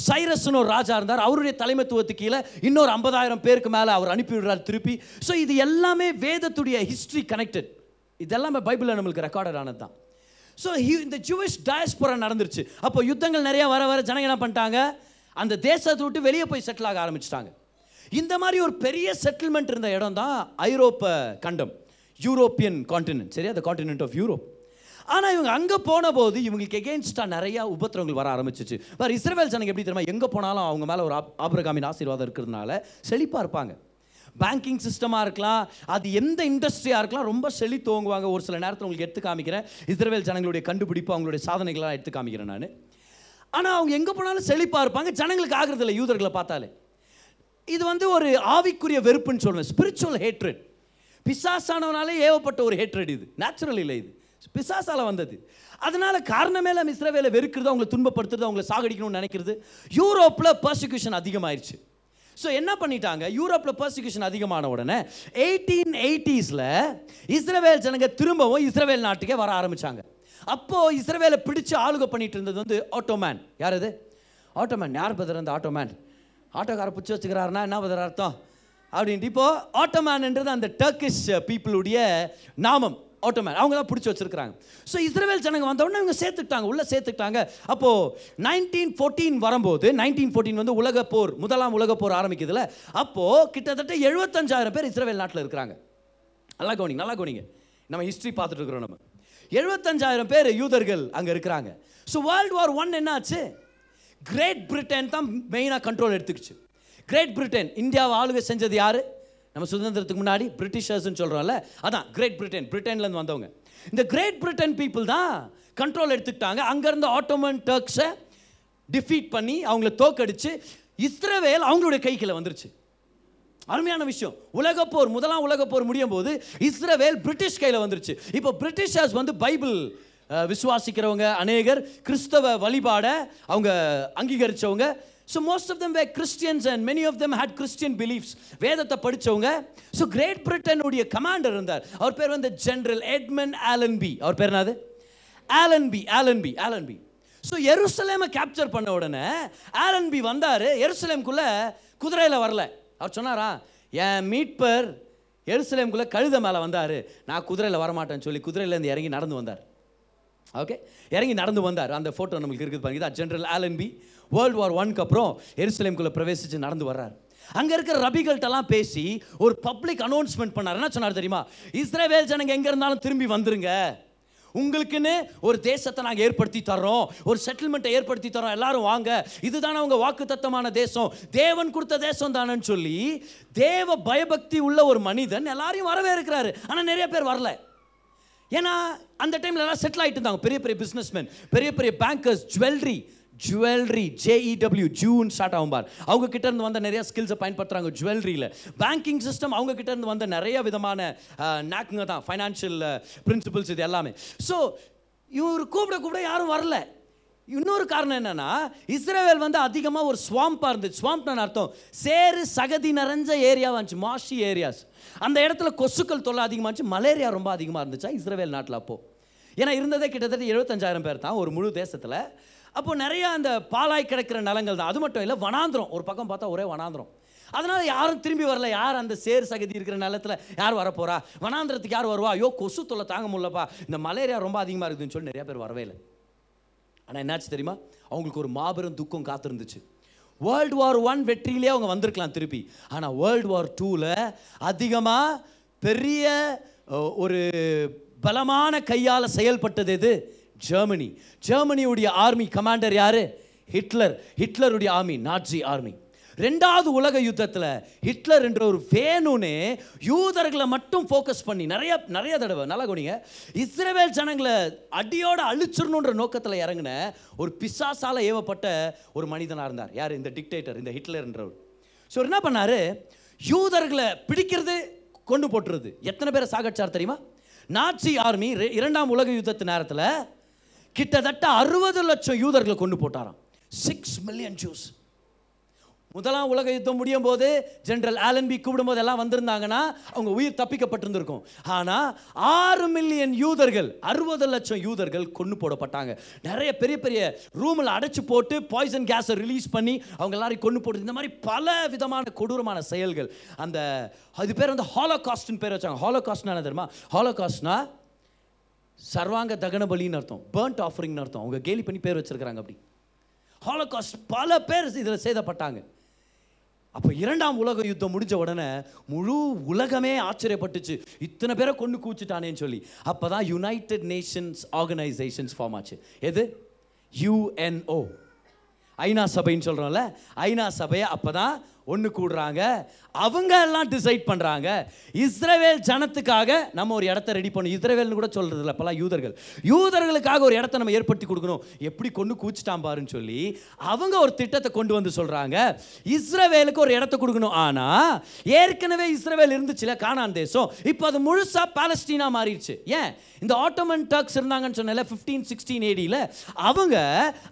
சைரஸ்னு uh, ஒரு ராஜா இருந்தார். அவருடைய தலைமைத்துவத்து கீழே இன்னொரு ஐம்பதாயிரம் பேருக்கு மேலே அவர் அனுப்பிவிடுறார் திருப்பி. ஸோ இது எல்லாமே வேதத்துடைய ஹிஸ்ட்ரி கனெக்டட் இதெல்லாமே பைபிளில் நம்மளுக்கு ரெக்கார்டட் ஆனது தான். ஸோ இந்த ஜூவிஷ் டயஸ்புரா நடந்துருச்சு. அப்போ யுத்தங்கள் நிறையா வர வர ஜனங்க என்ன பண்ணிட்டாங்க? அந்த தேசத்தை விட்டு வெளியே போய் செட்டில் ஆக ஆரம்பிச்சிட்டாங்க. இந்த மாதிரி ஒரு பெரிய செட்டில்மெண்ட் இருந்த இடம் தான் ஐரோப்ப கண்டம். யூரோப்பியன் காண்டினென்ட் சரியா? அந்த காண்டினென்ட் ஆஃப் யூரோப் ஆனால் இவங்க அங்கே போன போது இவங்களுக்கு எகேன்ஸ்டாக நிறையா உபத்திரங்கள் வர ஆரம்பிச்சிச்சு. வேறு இஸ்ரேல் ஜனங்க எப்படி தெரியுமா எங்கே போனாலும் அவங்க மேலே ஒரு ஆப்- ஆபிரகாமின் ஆசீர்வாதம் இருக்கிறதுனால செழிப்பாக இருப்பாங்க. பேங்கிங் சிஸ்டமாக இருக்கலாம் அது எந்த இண்டஸ்ட்ரியாக இருக்கலாம் ரொம்ப செழி தோங்குவாங்க ஒரு சில நேரத்தில் உங்களுக்கு எடுத்து காமிக்கிறேன். இஸ்ரேல் ஜனங்களுடைய கண்டுபிடிப்பு அவங்களுடைய சாதனைகள்லாம் எடுத்து காமிக்கிறேன் நான். ஆனால் அவங்க எங்கே போனாலும் செழிப்பாக இருப்பாங்க. ஜனங்களுக்கு ஆகிறது இல்லை யூதர்களை பார்த்தாலே. இது வந்து ஒரு ஆவிக்குரிய வெறுப்புன்னு சொல்லுவேன். ஸ்பிரிச்சுவல் ஹேட்ரட் பிசாசானவனாலே ஏவப்பட்ட ஒரு ஹேட்ரட் இது. நேச்சுரல் இல்லை இது. பிசாசால வந்தது. அதனால காரணமே இல்லாம இஸ்ரவேலை வெறுக்கிறது அவங்களை துன்பப்படுத்துறது அவங்களை சாகடிக்கணும்னு நினைக்கிறது யூரோப்பில் பர்சிக்யூஷன் அதிகமாயிருச்சு. ஸோ என்ன பண்ணிட்டாங்க? யூரோப்பில் பர்சிக்யூஷன் அதிகமான உடனே எயிட்டீன் எயிட்டிஸில் இஸ்ரேவேல் ஜனங்க திரும்பவும் இஸ்ரேவேல் நாட்டுக்கே வர ஆரம்பிச்சாங்க. அப்போது இஸ்ரவேலை பிடிச்சு ஆளுகை பண்ணிட்டு இருந்தது வந்து ஆட்டோமேன் யார் அது ஆட்டோமேன் யார் பதர் அந்த ஆட்டோமேன் ஆட்டோக்கார பிடிச்சி வச்சுக்கிறாருன்னா என்ன பதில் அர்த்தம்? அப்படின்ட்டு இப்போது ஆட்டோமேன்ன்றது அந்த டர்க்கிஷ் பீப்புளுடைய நாமம். ஆட்டோமேட் அவங்க தான் பிடிச்சி வச்சிருக்காங்க ஸோ இஸ்ரேல் ஜனங்க வந்த உடனே இவங்க சேர்த்துக்கிட்டாங்க உள்ளே சேர்த்துக்கிட்டாங்க. அப்போது நைன்டீன் ஃபோர்டீன் வரும்போது நைன்டீன் ஃபோர்டீன் வந்து உலக போர் முதலாம் உலக போர் ஆரம்பிக்குதுல அப்போது கிட்டத்தட்ட எழுபத்தஞ்சாயிரம் பேர் இஸ்ரேல் நாட்டில் இருக்கிறாங்க. நல்லா கவனிங்க நல்லா கவனிங்க. நம்ம ஹிஸ்ட்ரி பார்த்துட்டு இருக்கிறோம் நம்ம. எழுபத்தஞ்சாயிரம் பேர் யூதர்கள் அங்கே இருக்கிறாங்க. ஸோ வேர்ல்டு வார் ஒன் என்னாச்சு? கிரேட் பிரிட்டன் தான் மெயினாக கண்ட்ரோல் எடுத்துக்கிச்சு. கிரேட் பிரிட்டன் இந்தியாவை ஆளுகை செஞ்சது யாரு? நம்ம சுதந்திரத்துக்கு முன்னாடி பிரிட்டிஷர்ஸ்னு சொல்கிறோம்ல அதான் கிரேட் பிரிட்டன் பிரிட்டன்லேருந்து வந்தவங்க. இந்த கிரேட் பிரிட்டன் பீப்புள் தான் கண்ட்ரோல் எடுத்துக்கிட்டாங்க. அங்கேருந்து ஆட்டோமன் டர்க்ஸை டிஃபீட் பண்ணி அவங்கள தோக்கடிச்சு இஸ்ரவேல் அவங்களுடைய கைக்குள்ள வந்துருச்சு. அருமையான விஷயம். உலக போர் முதலாம் உலக போர் முடியும் போது இஸ்ரவேல் பிரிட்டிஷ் கையில் வந்துருச்சு. இப்போ பிரிட்டிஷர்ஸ் வந்து பைபிள் விசுவாசிக்கிறவங்க அநேகர் கிறிஸ்தவ வழிபாட அவங்க அங்கீகரிச்சவங்க so most of them were Christians and many of them had Christian beliefs வேதத்தை படிச்சவங்க ஸோ கிரேட் பிரிட்டனுடைய கமாண்டர் இருந்தார். அவர் பேர் வந்து ஜென்ரல் எட்மன் ஆலன்பி அவர் பேர் என்னது? ஆலன்பி ஆலன்பி ஆலன்பி ஸோ எருசலேமை கேப்சர் பண்ண உடனே ஆலன்பி வந்தார். எருசலேம்குள்ளே குதிரையில் வரல. அவர் சொன்னாரா என் மீட்பர் எருசலேம்குள்ளே கழுத மேலே வந்தார். நான் குதிரையில் வரமாட்டேன்னு சொல்லி குதிரையிலேருந்து இறங்கி நடந்து வந்தார். ஓகே இறங்கி நடந்து வந்தார். அந்த ஃபோட்டோ நம்மளுக்கு இருக்குது பாருங்க. இதான் ஜென்ரல் ஆலன்பி வேர்ல்டு வார் ஒன்க்கு அப்புறம் எருசலேம்குள்ளே பிரவேசித்து நடந்து வர்றார். அங்கே இருக்கிற ரபிகள்கிட்டலாம் பேசி ஒரு பப்ளிக் அனௌன்ஸ்மெண்ட் பண்ணார். என்ன சொன்னார் தெரியுமா? இஸ்ரேவேல் ஜனங்க எங்கே இருந்தாலும் திரும்பி வந்துருங்க. உங்களுக்குன்னு ஒரு தேசத்தை நாங்கள் ஏற்படுத்தி தர்றோம். ஒரு செட்டில்மெண்ட்டை ஏற்படுத்தி தரோம் எல்லாரும் வாங்க. இதுதானே அவங்க வாக்கு தத்தமான தேசம். தேவன் கொடுத்த தேசம் தானேன்னு சொல்லி தேவ பயபக்தி உள்ள ஒரு மனிதன் எல்லாரையும் வரவே இருக்கிறாரு ஆனால் நிறைய பேர் வரல. ஏன்னா அந்த டைமில் எல்லாம் செட்டில் ஆகிட்டு இருந்தாங்க. பெரிய பெரிய பிஸ்னஸ்மேன் பெரிய பெரிய bankers jewellery jewellery JEW June start ஆகும் பார். அவங்க கிட்ட இருந்து வந்த நிறைய ஸ்கில்ஸை பயன்படுத்துறாங்க ஜுவல்லரியில் பேங்கிங் சிஸ்டம் அவங்க கிட்ட இருந்து வந்த நிறைய விதமான நாக்குங்க தான் ஃபைனான்ஷியல் பிரின்சிபல்ஸ் இது எல்லாமே. ஸோ இவர் கூப்பிட கூப்பிட யாரும் வரல. இன்னொரு காரணம் என்னன்னா இஸ்ரேவேல் வந்து அதிகமாக ஒரு ஸ்வாம்பாக இருந்துச்சு. ஸ்வாம்ப்னு அர்த்தம்? சேரு சகதி நிறைஞ்ச ஏரியாவா இருந்துச்சு மாஷி ஏரியாஸ் அந்த இடத்துல கொசுக்கள் தொல்லை அதிகமாக இருந்துச்சு மலேரியா ரொம்ப அதிகமாக இருந்துச்சா இஸ்ரேல் நாட்டில் அப்போது ஏன்னா இருந்ததே கிட்டத்தட்ட எழுபத்தஞ்சாயிரம் பேர் தான் ஒரு முழு தேசத்தில். அப்போது நிறையா அந்த பாலாய் கிடக்கிற நிலங்கள் தான். அது மட்டும் இல்லை வனாந்திரம். ஒரு பக்கம் பார்த்தா ஒரே வனாந்திரம். அதனால் யாரும் திரும்பி வரல. யார் அந்த சேர் சகதி இருக்கிற நிலத்தில் யார் வரப்போறா? வனாந்திரத்துக்கு யார் வருவா? ஐயோ கொசு தொல்லை தாங்க முடியலப்பா. இந்த மலேரியா ரொம்ப அதிகமாக இருக்குதுன்னு சொல்லி நிறையா பேர் வரவே இல்லை. ஆனால் என்னாச்சு தெரியுமா? அவங்களுக்கு ஒரு மாபெரும் துக்கம் காத்திருந்துச்சு. வேர்ல்டு வார் ஒன் வெற்றியிலே அவங்க வந்திருக்கலாம் திருப்பி. ஆனால் வேர்ல்டு வார் டூவில் அதிகமாக பெரிய ஒரு பலமான கையால் செயல்பட்டது எது? ஜெர்மனி. ஜெர்மனியுடைய ஆர்மி கமாண்டர் யார்? ஹிட்லர் ஹிட்லருடைய ஆர்மி நாட்சி ஆர்மி ரெண்டாவது உலக யுத்தத்தில் ஹிட்லர் என்ற ஒரு வேணுனே யூதர்களை மட்டும் ஃபோக்கஸ் பண்ணி நிறைய நிறைய தடவை நல்லா கவனிங்க. இஸ்ரேவேல் ஜனங்களை அடியோடு அழிச்சிடணுன்ற நோக்கத்தில் இறங்கின ஒரு பிசாசால் ஏவப்பட்ட ஒரு மனிதனாக இருந்தார். யார்? இந்த டிக்டேட்டர் இந்த ஹிட்லர்ன்றவர் ஸோ என்ன பண்ணாரு? யூதர்களை பிடிக்கிறது கொண்டு போட்டுருது எத்தனை பேரை சாகடிச்சார் தெரியுமா? நாட்சி ஆர்மி இரண்டாம் உலக யுத்தத்து நேரத்தில் கிட்டத்தட்ட அறுபது லட்சம் யூதர்களை கொண்டு போட்டாராம். சிக்ஸ் மில்லியன் ஜூஸ் முதலாம் உலக யுத்தம் முடியும் போது ஜென்ரல் ஆலன்பி கூப்பிடும் போது எல்லாம் வந்திருந்தாங்கன்னா அவங்க உயிர் தப்பிக்கப்பட்டிருந்திருக்கும். ஆனால் ஆறு மில்லியன் யூதர்கள் அறுபது லட்சம் யூதர்கள் கொண்டு போடப்பட்டாங்க. நிறைய பெரிய பெரிய ரூமில் அடைச்சி போட்டு பாய்சன் கேஸை ரிலீஸ் பண்ணி அவங்க எல்லாரையும் கொண்டு போட்டு இந்த மாதிரி பல விதமான கொடூரமான செயல்கள். அந்த அது பேர் வந்து ஹாலோகாஸ்ட்னு பேர் வச்சாங்க. ஹாலோகாஸ்ட்னா என்ன தெரியுமா? ஹாலோ காஸ்ட்னா சர்வாங்க தகன பலின்னு அர்த்தம் பேர்ன்ட் ஆஃபரிங்னு அர்த்தம். அவங்க கேலி பண்ணி பேர் வச்சுருக்கிறாங்க அப்படி. ஹாலோகாஸ்ட் பல பேர் இதில் சேதப்பட்டாங்க. அப்போ இரண்டாம் உலக யுத்தம் முடிஞ்ச உடனே முழு உலகமே ஆச்சரியப்பட்டுச்சு. இத்தனை பேரை கொண்டு கூச்சிட்டானேன்னு சொல்லி. அப்போ தான் யுனைடெட் நேஷன்ஸ் ஆர்கனைசேஷன்ஸ் ஃபார்ம் ஆச்சு. எது? யுஎன்ஓ ஐநா சபைன்னு சொல்கிறோம்ல ஐநா சபையை அப்போ தான் ஒன்று கூடுறாங்க. அவங்க எல்லாம் டிசைட் பண்ணுறாங்க இஸ்ரேவேல் ஜனத்துக்காக நம்ம ஒரு இடத்த ரெடி பண்ணணும். இஸ்ரேவேல்னு கூட சொல்கிறது இல்லை அப்போல்லாம் யூதர்கள். யூதர்களுக்காக ஒரு இடத்த நம்ம ஏற்படுத்தி கொடுக்கணும். எப்படி கொண்டு கூச்சிட்டான் பாருன்னு சொல்லி அவங்க ஒரு திட்டத்தை கொண்டு வந்து சொல்கிறாங்க இஸ்ரேவேலுக்கு ஒரு இடத்த கொடுக்கணும். ஆனால் ஏற்கனவே இஸ்ரேவேல் இருந்துச்சுல காணான் தேசம். இப்போ அது முழுசாக பாலஸ்டீனா மாறிடுச்சு. ஏன்? இந்த ஆட்டோமன் டர்க்ஸ் இருந்தாங்கன்னு சொன்னல ஃபிஃப்டீன் சிக்ஸ்டீன் ஏடியில் அவங்க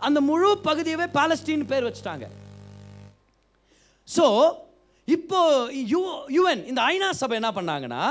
அந்த முழு பகுதியவே பாலஸ்டீன் பேர் வச்சுட்டாங்க. ஸோ இப்போ யூ யுஎன் இந்த ஐநா சபை என்ன பண்ணாங்கன்னா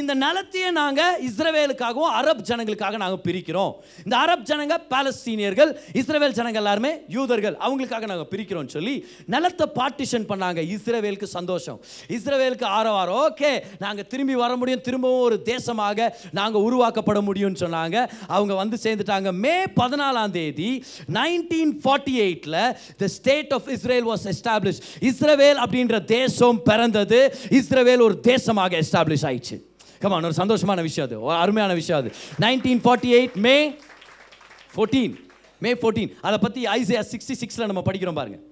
இந்த நிலத்தையே நாங்கள் இஸ்ரவேலுக்காகவும் அரப் ஜனங்களுக்காக நாங்கள் பிரிக்கிறோம். இந்த அரப் ஜனங்க பாலஸ்தீனியர்கள் இஸ்ரவேல் ஜனங்க எல்லாருமே யூதர்கள் அவங்களுக்காக நாங்கள் பிரிக்கிறோம்னு சொல்லி நிலத்தை பார்ட்டிஷன் பண்ணாங்க. இஸ்ரவேலுக்கு சந்தோஷம். இஸ்ரவேலுக்கு ஆரவாரம். ஓகே நாங்கள் திரும்பி வர முடியும். திரும்பவும் ஒரு தேசமாக நாங்கள் உருவாக்கப்பட முடியும்னு சொன்னாங்க. அவங்க வந்து சேர்ந்துட்டாங்க. மே பதினாலாம் தேதி நைன்டீன் ஃபார்ட்டி எயிட்டில் the state of Israel was establish இஸ்ரவேல் அப்படின்ற தேசம் பிறந்தது. இஸ்ரவேல் ஒரு தேசமாக எஸ்டாப்ளிஷ் ஆயிடுச்சு. கமான் ஒரு சந்தோஷமான விஷயம் அது. ஒரு அருமையான விஷயம் அது. Nineteen forty eight May fourteen May fourteen அதை பற்றி ஐசியா சிக்ஸ்டி சிக்ஸில் நம்ம படிக்கிறோம் பாருங்கள்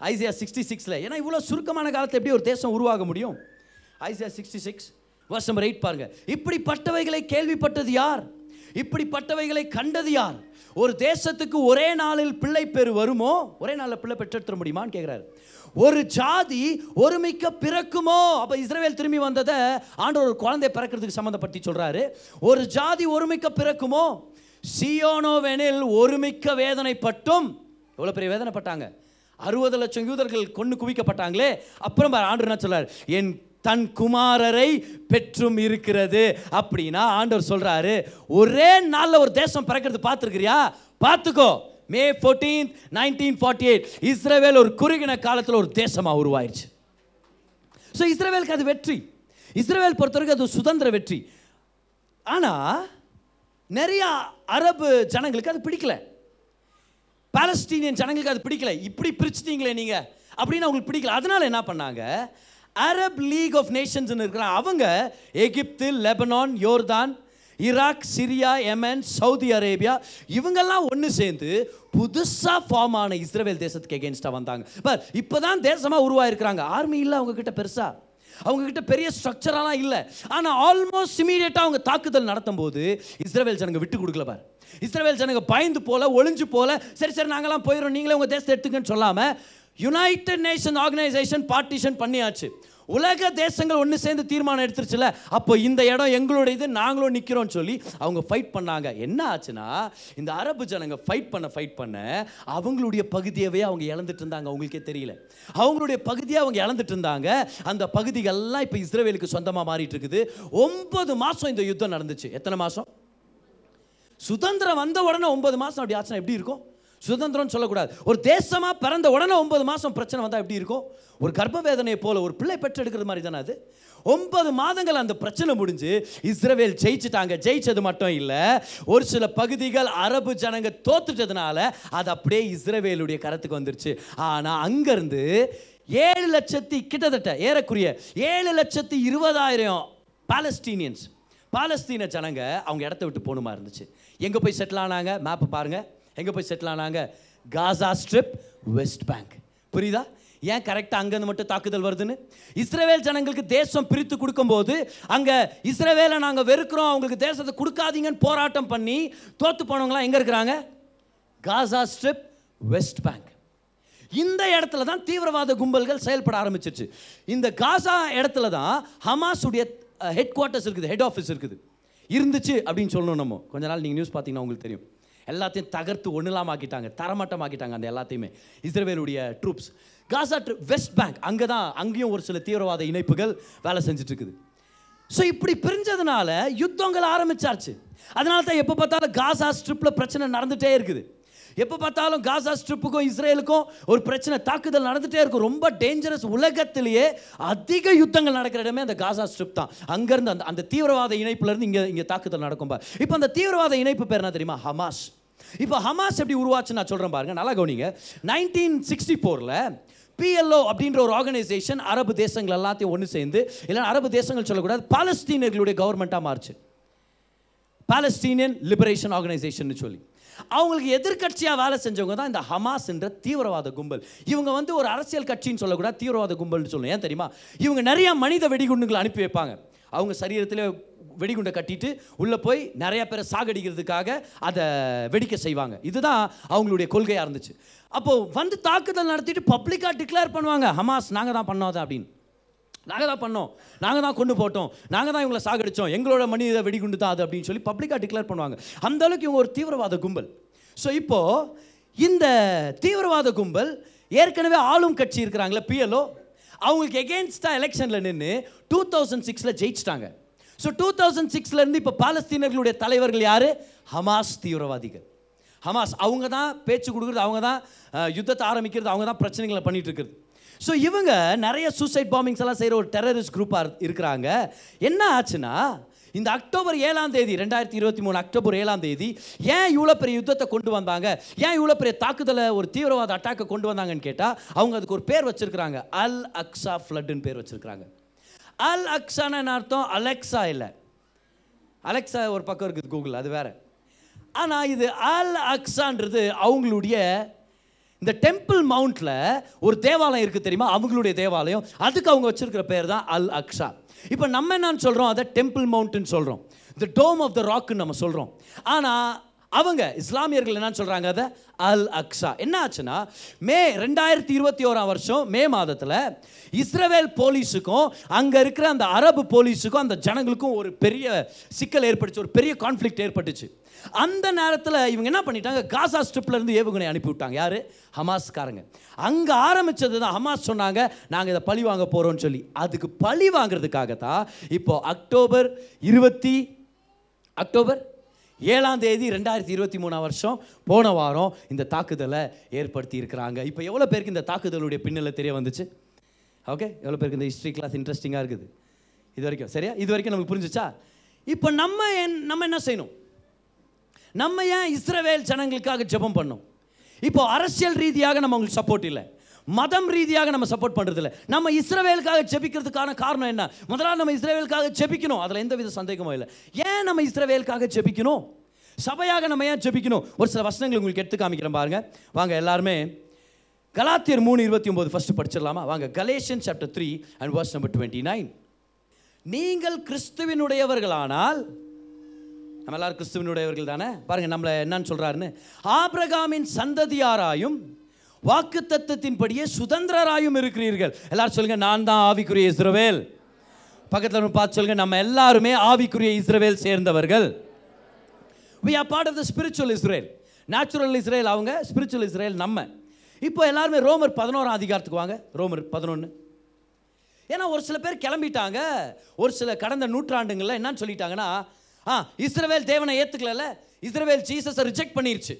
ஐசியா சிக்ஸ்டி சிக்ஸில் ஏன்னா இவ்வளோ சுருக்கமான காலத்தில் எப்படி ஒரு தேசம் உருவாக முடியும்? ஐசியா சிக்ஸ்டி சிக்ஸ் வருஷம் நம்பர் எயிட் பாருங்க. இப்படிப்பட்டவைகளை கேள்விப்பட்டது யார்? இப்படிப்பட்டவைகளை கண்டது யார் ஒரு தேசத்துக்கு ஒரே நாளில் பிள்ளை பெரு வருமோ? ஒரே நாளில் பிள்ளை பெற்றெடுத்துட முடியுமான்னு கேட்குறாரு ஒரு ஜாதி ஒருமிக்க பிறக்குமோ? அப்போ இஸ்ரேல் திரும்பி வந்ததை ஆண்டவர் ஒரு குழந்தை பிறக்கிறதுக்கு சம்மந்தப்படுத்தி சொல்கிறாரு ஒரு ஜாதி ஒருமிக்க பிறக்குமோ? சியோனோவெனில் ஒருமிக்க வேதனைப்பட்டும். எவ்வளோ பெரிய வேதனைப்பட்டாங்க. அறுபது லட்சம் யூதர்கள் கொண்டு குவிக்கப்பட்டாங்களே. அப்புறம் பாரு, என்ன சொல்றாரு? என் தன் குமாரரை பெற்றும் இருக்கிறது. அப்படின்னா ஆண்டவர் சொல்கிறாரு ஒரே நாளில் ஒரு தேசம் பிறக்கிறது பார்த்துருக்கிறியா? பார்த்துக்கோ. May fourteen nineteen forty eight இஸ்ரேவேல் ஒரு குறுகின காலத்தில் ஒரு தேசமாக உருவாயிருச்சு. ஸோ இஸ்ரேவேலுக்கு அது வெற்றி. இஸ்ரேவேல் பொறுத்தவரைக்கும் அது சுதந்திர வெற்றி. ஆனால் நிறையா அரபு ஜனங்களுக்கு அது பிடிக்கல. பாலஸ்டீனியன் ஜனங்களுக்கு அது பிடிக்கல. இப்படி பிரிச்சுட்டீங்களே நீங்கள் அப்படின்னு அவங்களுக்கு பிடிக்கல. அதனால என்ன பண்ணாங்க? அரப் லீக் ஆஃப் நேஷன்ஸ் இருக்கிறாங்க அவங்க எகிப்து லெபனான் யோர்தான் Iraq Syria Yemen Saudi Arabia இவங்கெல்லாம் ஒன்று சேர்ந்து புதுசாக ஃபார்ம் ஆன இஸ்ரேல் தேசத்துக்கு எகேன்ஸ்டாக வந்தாங்க. பட் இப்போ தான் தேசமாக உருவாயிருக்கிறாங்க. ஆர்மி இல்லை அவங்கக்கிட்ட பெருசாக அவங்கக்கிட்ட பெரிய ஸ்ட்ரக்சரெல்லாம் இல்லை. ஆனால் ஆல்மோஸ்ட் இமீடியட்டாக அவங்க தாக்குதல் நடத்தும் போது இஸ்ரேல் ஜனங்க விட்டு கொடுக்கல பார். இஸ்ரேல் ஜனங்க பயந்து போல ஒளிஞ்சு போல சரி சரி நாங்களாம் போயிடும் நீங்களே உங்கள் தேசத்தை எடுத்துக்கன்னு சொல்லாமல் யுனைடெட் நேஷன் ஆர்கனைசேஷன் பார்ட்டிஷன் பண்ணியாச்சு. உலக தேசங்கள் ஒன்று சேர்ந்து தீர்மானம் எடுத்துருச்சுல அப்போ இந்த இடம் எங்களுடைய இது நாங்களும் நிற்கிறோம்னு சொல்லி அவங்க ஃபைட் பண்ணாங்க. என்ன ஆச்சுன்னா இந்த அரபு ஜனங்க ஃபைட் பண்ண ஃபைட் பண்ண அவங்களுடைய பகுதியவே அவங்க இழந்துட்டு இருந்தாங்க அவங்களுக்கே தெரியல. அவங்களுடைய பகுதியை அவங்க இழந்துட்டு இருந்தாங்க. அந்த பகுதிகள்லாம் இப்போ இஸ்ரேலுக்கு சொந்தமாக மாறிட்டு இருக்குது. ஒன்பது மாதம் இந்த யுத்தம் நடந்துச்சு. எத்தனை மாதம் சுதந்திரம் வந்த உடனே ஒன்பது மாதம் அப்படி ஆச்சுன்னா எப்படி இருக்கும்? சுதந்திரம்னு சொல்லக்கூடாது. ஒரு தேசமாக பிறந்த உடனே ஒன்பது மாதம் பிரச்சனை வந்தால் எப்படி இருக்கும்? ஒரு கர்ப்ப வேதனையை போல் ஒரு பிள்ளை பெற்றெடுக்கிறது மாதிரி தானே அது? ஒன்பது மாதங்கள் அந்த பிரச்சனை முடிஞ்சு இஸ்ரவேல் ஜெயிச்சிட்டாங்க. ஜெயிச்சது மட்டும் இல்லை ஒரு சில பகுதிகள் அரபு ஜனங்க தோத்துட்டதுனால அது அப்படியே இஸ்ரவேலுடைய கரத்துக்கு வந்துருச்சு. ஆனால் அங்கேருந்து ஏழு லட்சத்தி கிட்டத்தட்ட ஏறக்குரிய ஏழு லட்சத்தி இருபதாயிரம் பாலஸ்டீனியன்ஸ் பாலஸ்தீன ஜனங்க அவங்க இடத்த விட்டு போகணுமா இருந்துச்சு. எங்கே போய் செட்டில் ஆனாங்க? மேப்பை பாருங்கள் எங்கே போய் செட்டில் ஆனாங்க? காசா ஸ்ட்ரிப் வெஸ்ட் பேங்க் புரியுதா? ஏன் கரெக்டாக அங்கேருந்து மட்டும் தாக்குதல் வருதுன்னு? இஸ்ரேவேல் ஜனங்களுக்கு தேசம் பிரித்து கொடுக்கும்போது அங்கே இஸ்ரேவேலை நாங்கள் வெறுக்கிறோம் அவங்களுக்கு தேசத்தை கொடுக்காதீங்கன்னு போராட்டம் பண்ணி தோற்று போனவங்களாம் எங்கே இருக்கிறாங்க? காசா ஸ்ட்ரிப் வெஸ்ட் பேங்க் இந்த இடத்துல தான் தீவிரவாத கும்பல்கள் செயல்பட ஆரம்பிச்சிச்சு இந்த காசா இடத்துல தான் ஹமாஸுடைய ஹெட் குவார்ட்டர்ஸ் இருக்குது ஹெட் ஆஃபீஸ் இருக்குது. இருந்துச்சு அப்படின்னு சொல்லணும் நம்ம. கொஞ்ச நாள் நீங்கள் நியூஸ் பார்த்தீங்கன்னா உங்களுக்கு தெரியும். எல்லாத்தையும் தகர்த்து ஒன்றுலாம் ஆக்கிட்டாங்க தரமட்டமாக்கிட்டாங்க அந்த எல்லாத்தையுமே. இஸ்ரேவேலுடைய ட்ரூப்ஸ் காசா வெஸ்ட் பேங்க் அங்கே தான் அங்கேயும் ஒரு சில தீவிரவாத இணைப்புகள் வேலை செஞ்சுட்டு இருக்குது ஸோ இப்படி பிரிஞ்சதுனால யுத்தங்கள் ஆரம்பிச்சாச்சு. அதனால தான் எப்போ பார்த்தாலும் காசா ஸ்ட்ரிப்பில் பிரச்சனை நடந்துகிட்டே இருக்குது. எப்போ பார்த்தாலும் காசா ஸ்ட்ரிப்புக்கும் இஸ்ரேலுக்கும் ஒரு பிரச்சனை தாக்குதல் நடந்துகிட்டே இருக்கும். ரொம்ப டேஞ்சரஸ் உலகத்திலேயே அதிக யுத்தங்கள் நடக்கிற இடமே அந்த காசா ஸ்ட்ரிப் தான். அங்கேருந்து அந்த அந்த தீவிரவாத இணைப்புலேருந்து இங்கே இங்கே தாக்குதல் நடக்கும் இப்போ அந்த தீவிரவாத இணைப்பு பேர் என்ன தெரியுமா? ஹமாஸ். இப்போ ஹமாஸ் எப்படி உருவாச்சுன்னு நான் சொல்கிறேன் பாருங்க நல்லா கவனிங்க. நைன்டீன் சிக்ஸ்டி ஃபோரில் பிஎல்ஓ அப்படின்ற ஒரு ஆர்கனைசேஷன் அரபு தேசங்கள் எல்லாத்தையும் ஒன்று சேர்ந்து இல்லை அரபு தேசங்கள் சொல்லக்கூடாது பாலஸ்தீனர்களுடைய கவர்மெண்ட்டாக மாறுச்சு. பாலஸ்தீனியன் லிபரேஷன் ஆர்கனைசேஷன் சொல்லி. அவங்களுக்கு எதிர்க்கட்சியாக வேலை செஞ்சவங்க தான் இந்த ஹமாஸ் என்ற தீவிரவாத கும்பல். இவங்க வந்து ஒரு அரசியல் கட்சின்னு சொல்லக்கூடாது தீவிரவாத கும்பல்னு சொல்லணும். ஏன் தெரியுமா? இவங்க நிறைய மனித வெடிகுண்டுகளை அனுப்பி வைப்பாங்க. அவங்க சரீரத்தில் வெடிகுண்டை கட்டிட்டு உள்ளே போய் நிறைய பேரை சாகடிக்கிறதுக்காக அதை வெடிக்க செய்வாங்க. இதுதான் அவங்களுடைய கொள்கையாக இருந்துச்சு. அப்போது வந்து தாக்குதல் நடத்திட்டு பப்ளிக்காக டிக்ளேர் பண்ணுவாங்க ஹமாஸ் நாங்கள் தான் பண்ணோம் அதை அப்படின்னு. நாங்கள் தான் பண்ணோம். நாங்கள் தான் கொண்டு போட்டோம். நாங்கள் தான் இவங்களை சாகடித்தோம் எங்களோட மனித வெடிகுண்டு தான் அது அப்படின்னு சொல்லி பப்ளிக்காக டிக்ளேர் பண்ணுவாங்க. அந்த அளவுக்கு இவங்க ஒரு தீவிரவாத கும்பல். ஸோ இப்போது இந்த தீவிரவாத கும்பல் ஏற்கனவே ஆளும் கட்சி இருக்கிறாங்களே பிஎல்ஓ அவங்களுக்கு எகெயின்ஸ்டாக எலெக்ஷனில் நின்று டூ தௌசண்ட் சிக்ஸில் ஜெயிச்சிட்டாங்க. ஸோ டூ தௌசண்ட் சிக்ஸ்லேருந்து இப்போ பாலஸ்தீனர்களுடைய தலைவர்கள் யார்? ஹமாஸ் தீவிரவாதிகள். ஹமாஸ் அவங்க தான் பேச்சு கொடுக்குறது அவங்க தான் யுத்தத்தை ஆரம்பிக்கிறது அவங்க தான் பிரச்சனைகளை பண்ணிகிட்டு இருக்கிறது. ஸோ இவங்க நிறைய சூசைட் பாம்பிங்ஸ் எல்லாம் செய்கிற ஒரு டெரரிஸ்ட் குரூப்பாக இருக்கிறாங்க. என்ன ஆச்சுன்னா இந்த அக்டோபர் ஏழாம் தேதி ரெண்டாயிரத்தி இருபத்தி மூணு அக்டோபர் ஏழாம் தேதி ஏன் இவ்வளோ பெரிய யுத்தத்தை கொண்டு வந்தாங்க? ஏன் இவ்வளோ பெரிய தாக்குதலை ஒரு தீவிரவாத அட்டாக்கை கொண்டு வந்தாங்கன்னு கேட்டால் அவங்க அதுக்கு ஒரு பேர் வச்சுருக்கிறாங்க. அல் அக்ஸா ஃப்ளட்டுன்னு பேர் வச்சுருக்கிறாங்க. அல் அக்ஸான்னு அர்த்தம்? அலெக்ஸா இல்லை. அலெக்ஸா ஒரு பக்கம் இருக்குது கூகுள் அது வேற. ஆனால் இது அல் அக்ஸான்றது அவங்களுடைய இந்த டெம்பிள் மவுண்டில் ஒரு தேவாலயம் இருக்குது தெரியுமா? அவங்களுடைய தேவாலயம். அதுக்கு அவங்க வச்சுருக்கிற பேர் தான் அல் அக்ஷா இப்போ நம்ம என்னன்னு சொல்கிறோம் அதை டெம்பிள் மவுண்ட்னு சொல்கிறோம் த டோம் ஆஃப் த ராக்குன்னு நம்ம சொல்கிறோம் ஆனால் அவங்க இஸ்லாமியர்கள் என்ன சொல்கிறாங்க அதை அல் அக்ஸா. என்ன ஆச்சுன்னா மே ரெண்டாயிரத்தி இருபத்தி ஓராம் வருஷம் மே மாதத்தில் இஸ்ரவேல் போலீஸுக்கும் அங்கே இருக்கிற அந்த அரபு போலீஸுக்கும் அந்த ஜனங்களுக்கும் ஒரு பெரிய சிக்கல் ஏற்பட்டுச்சு. ஒரு பெரிய கான்ஃப்ளிக்ட் ஏற்பட்டுச்சு. அந்த நேரத்தில் இவங்க என்ன பண்ணிட்டாங்க? காசா ஸ்ட்ரிப்லேருந்து ஏவுகணை அனுப்பிவிட்டாங்க. யார்? ஹமாஸ்காரங்க. அங்கே ஆரம்பிச்சது தான் ஹமாஸ் சொன்னாங்க நாங்கள் இதை பழி வாங்க போகிறோம்னு சொல்லி. அதுக்கு பழி வாங்குறதுக்காக தான் இப்போ அக்டோபர் இருபத்தி அக்டோபர் ஏழாம் தேதி ரெண்டாயிரத்தி இருபத்தி மூணாம் வருஷம் போன வாரம் இந்த தாக்குதலை ஏற்படுத்தி இருக்கிறாங்க. இப்போ எவ்வளோ பேருக்கு இந்த தாக்குதலுடைய பின்னலை தெரிய வந்துச்சு? ஓகே எவ்வளோ பேருக்கு இந்த ஹிஸ்ட்ரி கிளாஸ் இன்ட்ரெஸ்டிங்காக இருக்குது? இது வரைக்கும். சரியா? இது வரைக்கும் நமக்கு புரிஞ்சிச்சா? இப்போ நம்ம என் நம்ம என்ன செய்யணும்? நம்ம ஏன் இஸ்ரவேல் ஜனங்களுக்காக ஜெபம் பண்ணோம்? இப்போ அரசியல் ரீதியாக நம்ம உங்களுக்கு சப்போர்ட் இல்லை. மதம் ரீதியாக நம்ம சப்போர்ட் பண்ணுறதில்ல நம்ம இஸ்ரவேலுக்காக ஜெபிக்கிறதுக்கான காரணம் என்ன? முதல்ல நம்ம இஸ்ரவேலுக்காக ஜெபிக்கணும். அதில் எந்த வித சந்தேகமும் இல்லை. ஏன் நம்ம இஸ்ரவேலுக்காக ஜெபிக்கணும்? சபையாக நம்ம ஏன் ஜெபிக்கணும்? ஒரு சில வசனங்கள் உங்களுக்கு எடுத்து காமிக்கிறேன் பாருங்க. வாங்க எல்லாருமே. கலாத்தியர் மூணு இருபத்தி ஒம்பது ஃபஸ்ட்டு படிச்சிடலாமா? வாங்க Galatians chapter three and verse number twenty nine நீங்கள் கிறிஸ்துவினுடையவர்களானால் நம்ம எல்லாரும் கிறிஸ்துவனுடையவர்கள் தானே? பாருங்க நம்மளை என்னன்னு சொல்றாருன்னு ஆபிரகாமின் சந்ததியாராயும் வாக்கு தத்துவத்தின்படியே சுதந்திரராயும் இருக்கிறீர்கள். எல்லாரும் சொல்லுங்க நான் தான் ஆவிக்குரிய இஸ்ரவேல். பக்கத்தில் பார்த்து சொல்லுங்க நம்ம எல்லாருமே ஆவிக்குரிய இஸ்ரவேல் சேர்ந்தவர்கள். We are part of the spiritual Israel natural Israel அவங்க ஸ்பிரிச்சுவல் இஸ்ரேல் நம்ம. இப்போ எல்லாருமே ரோமர் பதினோராம் அதிகாரத்துக்கு வாங்க. ரோமர் பதினொன்று ஏன்னா ஒரு சில பேர் கிளம்பிட்டாங்க. ஒரு சில கடந்த நூற்றாண்டுங்களில் என்னன்னு சொல்லிட்டாங்கன்னா ஆ இஸ்ரவேல் தேவனை ஏற்றுக்கல இஸ்ரவேல் ஜீசஸை ரிஜெக்ட் பண்ணிருச்சு.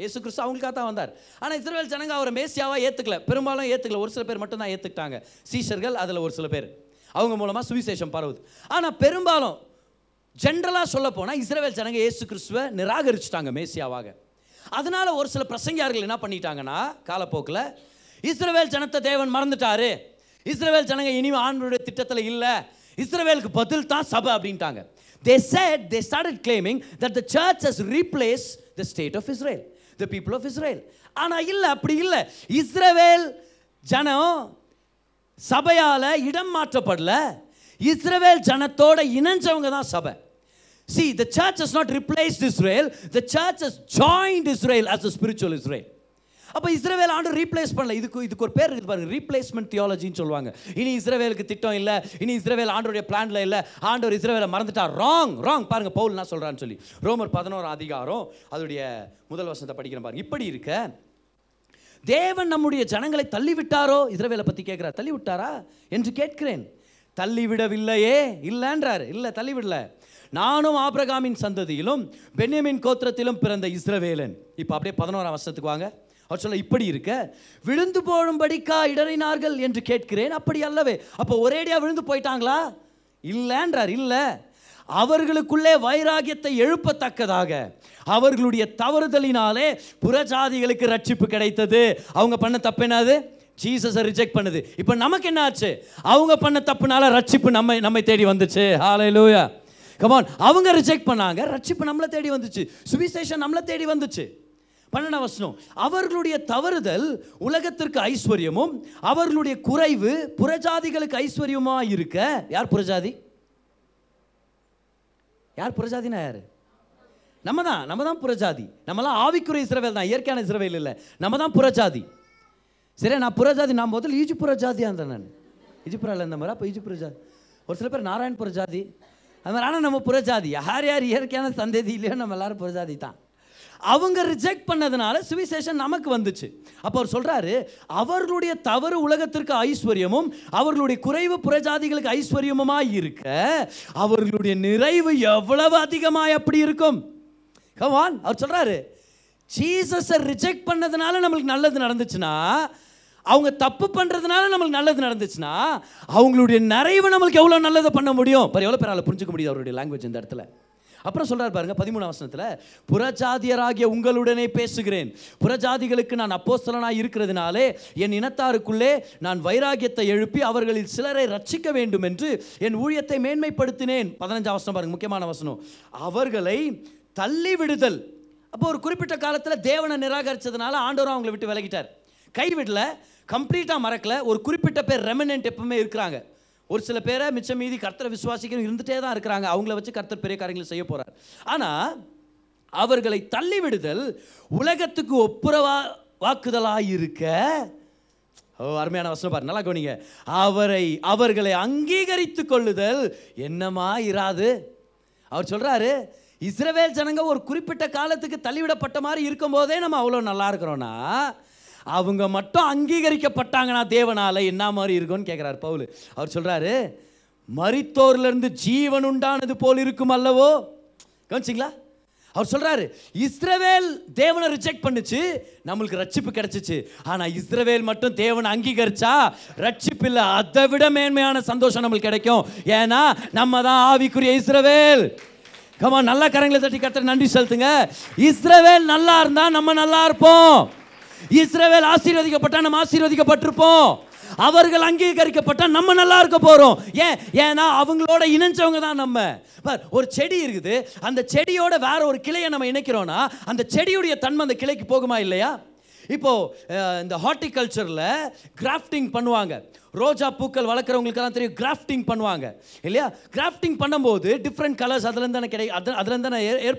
இயேசு கிறிஸ்து அவங்களுக்காக தான் வந்தார். ஆனால் இஸ்ரேல் ஜனங்க அவரை மேசியாவாக ஏற்றுக்கல பெரும்பாலும் ஏற்றுக்கல ஒரு சில பேர் மட்டும் தான் ஏற்றுக்கிட்டாங்க சீஷர்கள் அதில் ஒரு சில பேர். அவங்க மூலமாக சுவிசேஷம் பரவுது. ஆனால் பெரும்பாலும் ஜென்ரலாக சொல்ல போனால் இஸ்ரேல் ஜனங்க இயேசு கிறிஸ்துவை நிராகரிச்சுட்டாங்க மேசியாவாக. அதனால் ஒரு சில பிரசங்கியார்கள் என்ன பண்ணிட்டாங்கன்னா காலப்போக்கில் இஸ்ரேல் ஜனத்தை தேவன் மறந்துட்டாரு. இஸ்ரேல் ஜனங்க இனிமே ஆண்டவருடைய திட்டத்தில் இல்லை. இஸ்ரேலுக்கு பதில் தான் சபை அப்படின்ட்டாங்க. they said they started claiming that the church has replaced the state of Israel the people of Israel ஆனா இல்ல அப்படி இல்ல இஸ்ரவேல் ஜனம் சபையால இடம் மாற்றப்படல இஸ்ரவேல் ஜனத்தோட இணைஞ்சவங்க தான் சபை See, the church has not replaced Israel. The church has joined Israel as a spiritual Israel. அப்போ இஸ்ரேவேல் ஆண்டு ரீப்ளேஸ் பண்ணல. இதுக்கு இதுக்கு ஒரு பேர் இருக்குது பாருங்க. ரீப்ளேஸ்மெண்ட் தியாலஜின்னு சொல்லுவாங்க. இனி இஸ்ரேவேலுக்கு திட்டம் இல்லை. இனி இஸ்ரேவேல் ஆண்டோடைய பிளான்ல இல்லை. ஆண்டவர் இஸ்ரேவேலை மறந்துட்டா ராங் ராங் பாருங்க பவுல் நான் சொல்கிறான்னு சொல்லி. ரோமர் பதினோரு அதிகாரம் அதோடைய முதல் வசனத்தை படிக்கிறேன் பாருங்க. இப்படி இருக்க தேவன் நம்முடைய ஜனங்களை தள்ளிவிட்டாரோ? இஸ்ரேவேலை இஸ்ரவேலை பத்தி தள்ளி விட்டாரா என்று கேட்கிறேன். தள்ளிவிடவில்லையே? இல்லைன்றார். இல்லை தள்ளிவிடல. நானும் ஆபிரகாமின் சந்ததியிலும் பென்யமின் கோத்திரத்திலும் பிறந்த இஸ்ரவேலன். இப்போ அப்படியே பதினோராம் வருஷத்துக்கு வாங்க. அவர் சொல்ல இப்படி இருக்க விழுந்து போடும்படிக்கா இடறினார்கள் என்று கேட்கிறேன். அப்படி அல்லவே அப்போ ஒரேடியாக விழுந்து போயிட்டாங்களா? இல்லைன்றார் இல்லை. அவர்களுக்குள்ளே வைராகியத்தை எழுப்பத்தக்கதாக. அவர்களுடைய தவறுதலினாலே புறஜாதிகளுக்கு ரட்சிப்பு கிடைத்தது. அவங்க பண்ண தப்பு என்னது? ஜீசஸை ரிஜெக்ட் பண்ணுது. இப்போ நமக்கு என்ன ஆச்சு? அவங்க பண்ண தப்புனால ரட்சிப்பு நம்ம நம்மை தேடி வந்துச்சு. ஹalleluya கமான் அவங்க ரிஜெக்ட் பண்ணாங்க ரட்சிப்பு நம்மளை தேடி வந்துச்சு. சுவிசேஷன் நம்மளை தேடி வந்துச்சு. பன்னெண்டாம் வசனம். அவர்களுடைய தவறுதல் உலகத்திற்கு ஐஸ்வர்யமும் அவர்களுடைய குறைவு புறஜாதிகளுக்கு ஐஸ்வர்யமா இருக்க யார் புறஜாதி? யார் புறஜாதினா யார்? நம்ம தான் நம்ம தான் புறஜாதி. நம்மலாம் ஆவிக்குறை இஸ்ரவேல் தான் இயற்கையான இஸ்ரவேல் இல்லை. நம்ம தான் புறஜாதி. சரி நான் புறஜாதி நான் முதல்ல ஈஜி புறஜாதியாக இருந்தேன் நான். இஜிபுராவில் இருந்த மாதிரி அப்போ ஈஜி புறஜாதி ஒரு சில பேர் நாராயண் புறஜாதி. அது மாதிரி ஆனால் நம்ம புறஜாதி. யார் யார் இயற்கையான சந்ததி இல்லையோ நம்ம எல்லாரும் புறஜாதி தான். அவங்க ரிஜெக்ட் பண்ணதுனால சுவிசேஷன் நமக்கு வந்துச்சு. அப்போ அவர் சொல்கிறாரு அவர்களுடைய தவறு உலகத்திற்கு ஐஸ்வர்யமும் அவர்களுடைய குறைவு புறஜாதிகளுக்கு ஐஸ்வர்யமுமாய் இருக்க அவர்களுடைய நிறைவு எவ்வளவு அதிகமாக அப்படி இருக்கும்? கவான் அவர் சொல்கிறாரு ஜீசஸை ரிஜெக்ட் பண்ணதுனால நம்மளுக்கு நல்லது நடந்துச்சுன்னா அவங்க தப்பு பண்ணுறதுனால நம்மளுக்கு நல்லது நடந்துச்சுன்னா அவங்களுடைய நிறைவு நம்மளுக்கு எவ்வளோ நல்லதை பண்ண முடியும்? பாரு எவ்வளோ பேரால புரிஞ்சுக்க முடியுது அவருடைய லாங்குவேஜ் இந்த இடத்துல. அப்புறம் சொல்கிறார் பாருங்க பதிமூணாம் வசனத்தில் புறஜாதியராகிய உங்களுடனே பேசுகிறேன். புறஜாதிகளுக்கு நான் அப்போஸ்தலனாக இருக்கிறதுனாலே என் இனத்தாருக்குள்ளே நான் வைராகியத்தை எழுப்பி அவர்களில் சிலரை ரட்சிக்க வேண்டும் என்று என் ஊழியத்தை மேன்மைப்படுத்தினேன். பதினஞ்சாம் வசனம் பாருங்க முக்கியமான வசனம். அவர்களை தள்ளி விடுதல் அப்போ ஒரு குறிப்பிட்ட காலத்தில் தேவனை நிராகரித்ததுனால ஆண்டவரும் அவங்களை விட்டு விலகிட்டார். கைவிடல கம்ப்ளீட்டாக மறக்கல ஒரு குறிப்பிட்ட பேர் ரெமனன்ட் எப்பவுமே இருக்கிறாங்க. ஒரு சில பேரை மிச்சம் மீதி கர்த்தரை விசுவாசிக்கணும் இருந்துகிட்டே தான் இருக்கிறாங்க. அவங்கள வச்சு கர்த்தர் பெரிய காரியங்களை செய்ய போகிறார் ஆனால் அவர்களை தள்ளிவிடுதல் உலகத்துக்கு ஒப்புரவா வாக்குதலாக இருக்க ஓ அருமையான வசனம் பாரு நல்லா கவனிங்க. அவரை அவர்களை அங்கீகரித்து கொள்ளுதல் என்னமா இராது? அவர் சொல்கிறாரு இஸ்ரவேல் ஜனங்க ஒரு குறிப்பிட்ட காலத்துக்கு தள்ளிவிடப்பட்ட மாதிரி இருக்கும்போதே நம்ம அவ்வளோ நல்லா இருக்கிறோன்னா அவங்க மட்டும் அங்கீகரிக்கப்பட்டாங்கன்னா தேவனால என்ன மாதிரி இருக்கும்னு கேட்குறாரு பவுல். அவர் சொல்கிறாரு மரித்தோர்லேருந்து ஜீவன் உண்டானது போல் இருக்கும் அல்லவோ? கவனிச்சிங்களா? அவர் சொல்கிறாரு இஸ்ரவேல் தேவனை ரிஜெக்ட் பண்ணுச்சு நம்மளுக்கு ரட்சிப்பு கிடச்சிச்சு. ஆனால் இஸ்ரவேல் மட்டும் தேவனை அங்கீகரிச்சா ரட்சிப்பு இல்லை. அதை விட மேன்மையான சந்தோஷம் நம்மளுக்கு கிடைக்கும். ஏன்னா நம்ம தான் ஆவிக்குரிய இஸ்ரவேல். கமா நல்ல கரங்களை தட்டி கத்துற நன்றி செலுத்துங்க. இஸ்ரவேல் நல்லா இருந்தால் நம்ம நல்லா இருப்போம். இஸ்ரேவேல் ஆசீர்வதிக்கப்பட்டா நம்ம ஆசீர்வதிக்கப்பட்டிருப்போம். அவர்கள் அங்கீகரிக்கப்பட்டா நம்ம நல்லா இருக்க போறோம். ஏன்? ஏன்னா அவங்களோட இணைஞ்சவங்க தான் நம்ம. ஒரு செடி இருக்குது. அந்த செடியோட வேற ஒரு கிளையை நம்ம இணைக்கிறோம்னா அந்த செடியுடைய தன்மை அந்த கிளைக்கு போகுமா இல்லையா? இப்போது இந்த ஹார்டிகல்ச்சரில் கிராஃப்டிங் பண்ணுவாங்க. ரோஜா பூக்கள் வளர்க்குறவங்களுக்கெல்லாம் தெரியும் கிராஃப்டிங் பண்ணுவாங்க. இல்லையா? கிராஃப்டிங் பண்ணும்போது டிஃப்ரெண்ட் கலர்ஸ் அதுலேருந்து தானே கிடை அது அதுலேருந்து தானே ஏ-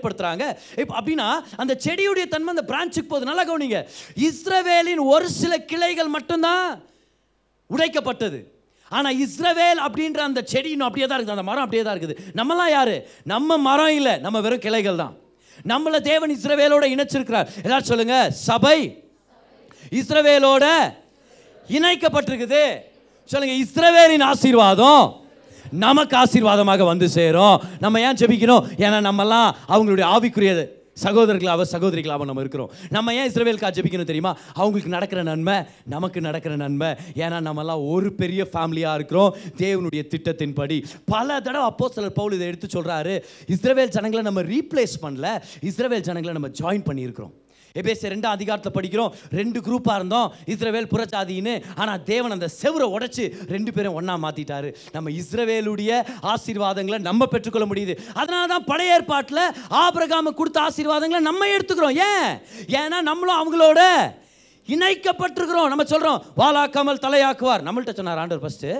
இப்போ அப்படின்னா அந்த செடியுடைய தன்மை அந்த பிரான்ச்சுக்கு போகுது. நல்லா கவனிங்க. இஸ்ரவேலின் ஒரு சில கிளைகள் மட்டும்தான் உடைக்கப்பட்டது. ஆனால் இஸ்ரவேல் அப்படின்ற அந்த செடி இன்னும் அப்படியே தான் இருக்குது. அந்த மரம் அப்படியே தான் இருக்குது. நம்மலாம் யார்? நம்ம மரம் இல்லை. நம்ம வெறும் கிளைகள் தான். நம்மளை தேவன் இஸ்ரவேலோட இணைச்சிருக்கிறார். எல்லாரும் சொல்லுங்கள் சபை. இஸ்ரவேலோட இணைக்கப்பட்டிருக்குது. சொல்லுங்க இஸ்ரவேலின் ஆசீர்வாதம் நமக்கு ஆசீர்வாதமாக வந்து சேரும். நம்ம ஏன் ஜெபிக்கணும் ஏன்னா நம்மலாம் அவங்களுடைய ஆவிக்குரிய சகோதரர்களாக சகோதரிகளாக நம்ம இருக்கிறோம். நம்ம ஏன் இஸ்ரேவேலுக்காக ஜெபிக்கணும் தெரியுமா? அவங்களுக்கு நடக்கிற நன்மை நமக்கு நடக்கிற நன்மை. ஏன்னா நம்மலாம் ஒரு பெரிய ஃபேமிலியாக இருக்கிறோம். தேவனுடைய திட்டத்தின்படி. பல தடவை அப்போ சிலர் பவுல் இதை எடுத்து சொல்கிறாரு இஸ்ரவேல் ஜனங்களை நம்ம ரீப்ளேஸ் பண்ணல. இஸ்ரவேல் ஜனங்களை நம்ம ஜாயின் பண்ணியிருக்கிறோம். எபேசிய ரெண்டாம் அதிகாரத்தில் படிக்கிறோம். ரெண்டு குரூப்பாக இருந்தோம். இஸ்ரவேல் புறச்சாதின்னு ஆனால் தேவன் அந்த செவரை உடைச்சு ரெண்டு பேரும் ஒன்றா மாற்றிட்டாரு நம்ம இஸ்ரவேலுடைய ஆசீர்வாதங்களை நம்ம பெற்றுக்கொள்ள முடியுது. அதனால தான் பழைய ஏற்பாட்டில் ஆபிரகாம கொடுத்த ஆசீர்வாதங்களை நம்ம எடுத்துக்கிறோம். ஏன்? ஏன்னா நம்மளும் அவங்களோட இணைக்கப்பட்டிருக்கிறோம். நம்ம சொல்கிறோம் வாலாக்காமல் தலையாக்குவார். நம்மள்ட்ட சொன்னார் ஆண்டவர் ஃபஸ்ட்டு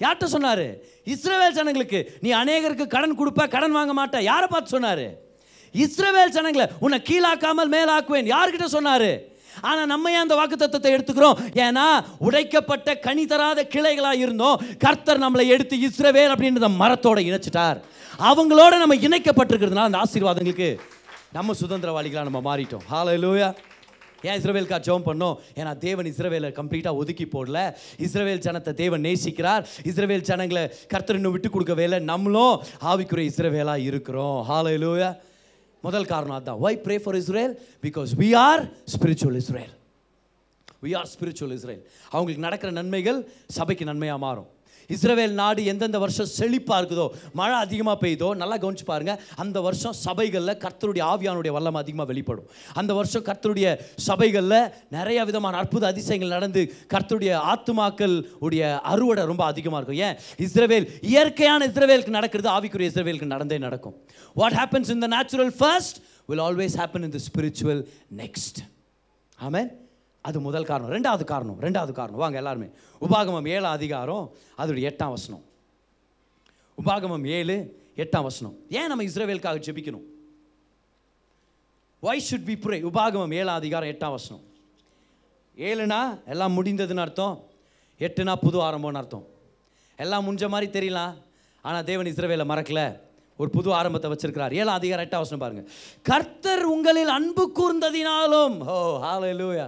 யார்கிட்ட சொன்னார்? இஸ்ரவேல் ஜனங்களுக்கு நீ அநேகருக்கு கடன் கொடுப்ப கடன் வாங்க மாட்டேன் யாரை பார்த்து சொன்னார்? இஸ்ரவேல் ஜனங்களை உன்னை கீழாக்காமல் மேலாக்குவேன். யார்கிட்ட சொன்னார்? ஆனால் நம்ம ஏன் அந்த வாக்குத்தத்தை எடுத்துக்கிறோம்? ஏன்னா உடைக்கப்பட்ட கனி தராத கிளைகளாக இருந்தோம். கர்த்தர் நம்மளை எடுத்து இஸ்ரவேல் அப்படின்றத மரத்தோட இணைச்சிட்டார். அவங்களோட நம்ம இணைக்கப்பட்டிருக்கிறதுனால அந்த ஆசீர்வாதங்களுக்கு நம்ம சுதந்திரவாளிகளாக நம்ம மாறிட்டோம். ஹalleluya ஏன் இஸ்ரவேலுக்கா ஜோம் பண்ணோம்? ஏன்னா தேவன் இஸ்ரவேலை கம்ப்ளீட்டாக ஒதுக்கி போடல. இஸ்ரவேல் ஜனத்தை தேவன் நேசிக்கிறார். இஸ்ரவேல் ஜனங்களை கர்த்தர் இன்னும் விட்டு கொடுக்கவே இல்லை. நம்மளும் ஆவிக்குரிய இஸ்ரவேலாக இருக்கிறோம். ஹalleluya முதல் காரணம் அதுதான். Why pray for Israel because we are spiritual Israel we are spiritual Israel அவங்களுக்கு நடக்கிற நன்மைகள் சபைக்கு நன்மையாக மாறும். இஸ்ரவேல் நாடு எந்தெந்த வருஷம் செழிப்பாக இருக்குதோ மழை அதிகமாக பெய்யுதோ நல்லா கவனிச்சு பாருங்கள் அந்த வருஷம் சபைகளில் கர்த்தருடைய ஆவியானுடைய வல்லம் அதிகமாக வெளிப்படும். அந்த வருஷம் கர்த்தருடைய சபைகளில் நிறைய விதமான அற்புத அதிசயங்கள் நடந்து கர்த்தருடைய ஆத்துமாக்கள் உடைய அறுவடை ரொம்ப அதிகமாக இருக்கும். ஏன்? இஸ்ரவேல் இயற்கையான இஸ்ரவேலுக்கு நடக்கிறது ஆவிக்குரிய இஸ்ரவேலுக்கு நடந்தே நடக்கும். What happens in the natural first will always happen in the spiritual next ஆமேன் அது முதல் காரணம். ரெண்டாவது காரணம் ரெண்டாவது காரணம். வாங்க எல்லாருமே. உபாகமம் ஏழு அதிகாரம் அதோடைய எட்டாம் வசனம். உபாகமம் ஏழு எட்டாம் வசனம். ஏன் நம்ம இஸ்ரேவேலுக்காக ஜெபிக்கணும்? வை ஷுட் பி புரே உபாகமம் ஏழாம் அதிகாரம் எட்டாம் வசனம். ஏழுனா எல்லாம் முடிந்ததுன்னு அர்த்தம். எட்டுனா புது ஆரம்பம்னு அர்த்தம். எல்லாம் முடிஞ்ச மாதிரி தெரியலாம் ஆனால் தேவன் இஸ்ரவேலை மறக்கல. ஒரு புது ஆரம்பத்தை வச்சிருக்கிறார். ஏழாம் அதிகாரம் எட்டாம் வசனம் பாருங்கள் கர்த்தர் உங்களில் அன்பு கூர்ந்ததினாலும் ஓ ஹாலூயா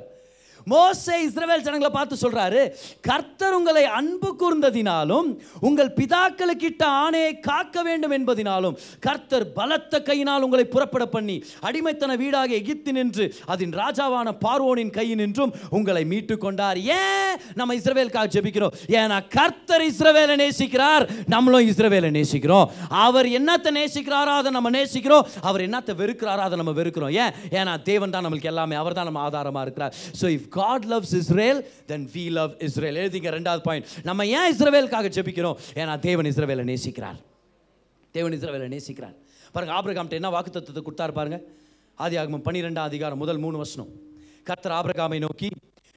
மோசே இஸ்ரவேல் ஜனங்களை பார்த்து சொல்கிறாரு கர்த்தர் உங்களை அன்பு கூர்ந்ததினாலும் உங்கள் பிதாக்களுக்கிட்ட ஆணையை காக்க வேண்டும் என்பதினாலும் கர்த்தர் பலத்த கையினால் உங்களை புறப்பட பண்ணி அடிமைத்தன வீடாக எகித்து நின்று அதன் ராஜாவான பார்வோனின் கையினின்றும் உங்களை மீட்டு கொண்டார். ஏன் நம்ம இஸ்ரவேலுக்காக ஜெபிக்கிறோம்? ஏன்னா கர்த்தர் இஸ்ரவேலை நேசிக்கிறார் நம்மளும் இஸ்ரவேலை நேசிக்கிறோம். அவர் என்னத்தை நேசிக்கிறாரோ அதை நம்ம நேசிக்கிறோம். அவர் என்னத்தை வெறுக்கிறாரோ அதை நம்ம வெறுக்கிறோம். ஏன்? ஏன்னா தேவன் தான் நம்மளுக்கு எல்லாமே அவர் தான் நம்ம ஆதாரமாக இருக்கிறார். So if God loves Israel then we love Israel எழுதிங்க ரெண்டாவது பாயிண்ட் நம்ம ஏன் இஸ்ரேவேலுக்காக ஜெபிக்கிறோம்? ஏன்னா தேவன் இஸ்ரேவேலை நேசிக்கிறார். தேவன் இஸ்ரவேலை நேசிக்கிறார். பாருங்க ஆபிரகாம்கிட்ட என்ன வாக்குத்தத்தத்தை கொடுத்தாரு பாருங்க? ஆதி ஆகமம் பன்னிரெண்டாம் அதிகாரம் முதல் மூணு வசனம். கர்த்தர் ஆபிரகாமை நோக்கி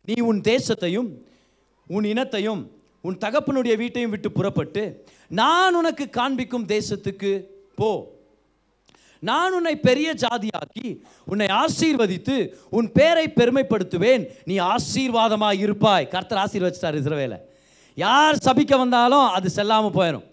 நீ உன் தேசத்தையும் உன் இனத்தையும் உன் தகப்பனுடைய வீட்டையும் விட்டு புறப்பட்டு நான் உனக்கு காண்பிக்கும் தேசத்துக்கு போ. நான் உன்னை பெரிய ஜாதியாக்கி உன்னை ஆசீர்வதித்து உன் பேரை பெருமைப்படுத்துவேன். நீ ஆசீர்வாதமாக இருப்பாய். கர்த்தர் ஆசீர்வச்சிட்டார் இஸ்ரவேலை. யார் சபிக்க வந்தாலும் அது செல்லாமல் போயிடும்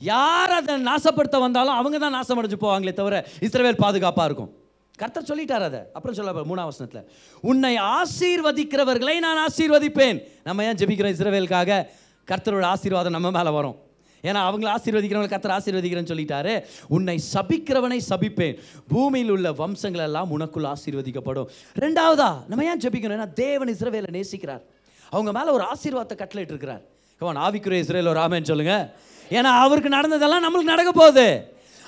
யார் அதை நாசப்படுத்த வந்தாலும் அவங்க தான் நாசமடைஞ்சு போவாங்களே தவிர இஸ்ரவேல் பாதுகாப்பாக இருக்கும். கர்த்தர் சொல்லிட்டார் அதை. அப்புறம் சொல்ல மூணாம் வசனத்தில். உன்னை ஆசீர்வதிக்கிறவர்களை நான் ஆசீர்வதிப்பேன். நம்ம ஏன் ஜெபிக்கிறோம் இஸ்ரவேலுக்காக? கர்த்தரோட ஆசீர்வாதம் நம்ம மேலே வரும். ஏன்னா அவங்கள ஆசீர்வதிக்கிறவங்களை கத்தர் ஆசீர்வதிக்கிறேன்னு சொல்லிட்டாரு. உன்னை சபிக்கிறவனை சபிப்பேன். பூமியில் உள்ள வம்சங்கள் எல்லாம் உனக்குள் ஆசீர்வதிக்கப்படும். ரெண்டாவதா நம்ம ஏன் ஜபிக்கணும்? ஏன்னா தேவன் இஸ்ரவேலை நேசிக்கிறார். அவங்க மேலே ஒரு ஆசீர்வாதத்தை கட்டளைட்டு இருக்கிறார். கவன் ஆவிக்குரிய இஸ்ரேல் ஒரு ஆமேன்னு சொல்லுங்க. ஏன்னா அவருக்கு நடந்ததெல்லாம் நம்மளுக்கு நடக்க போகுது.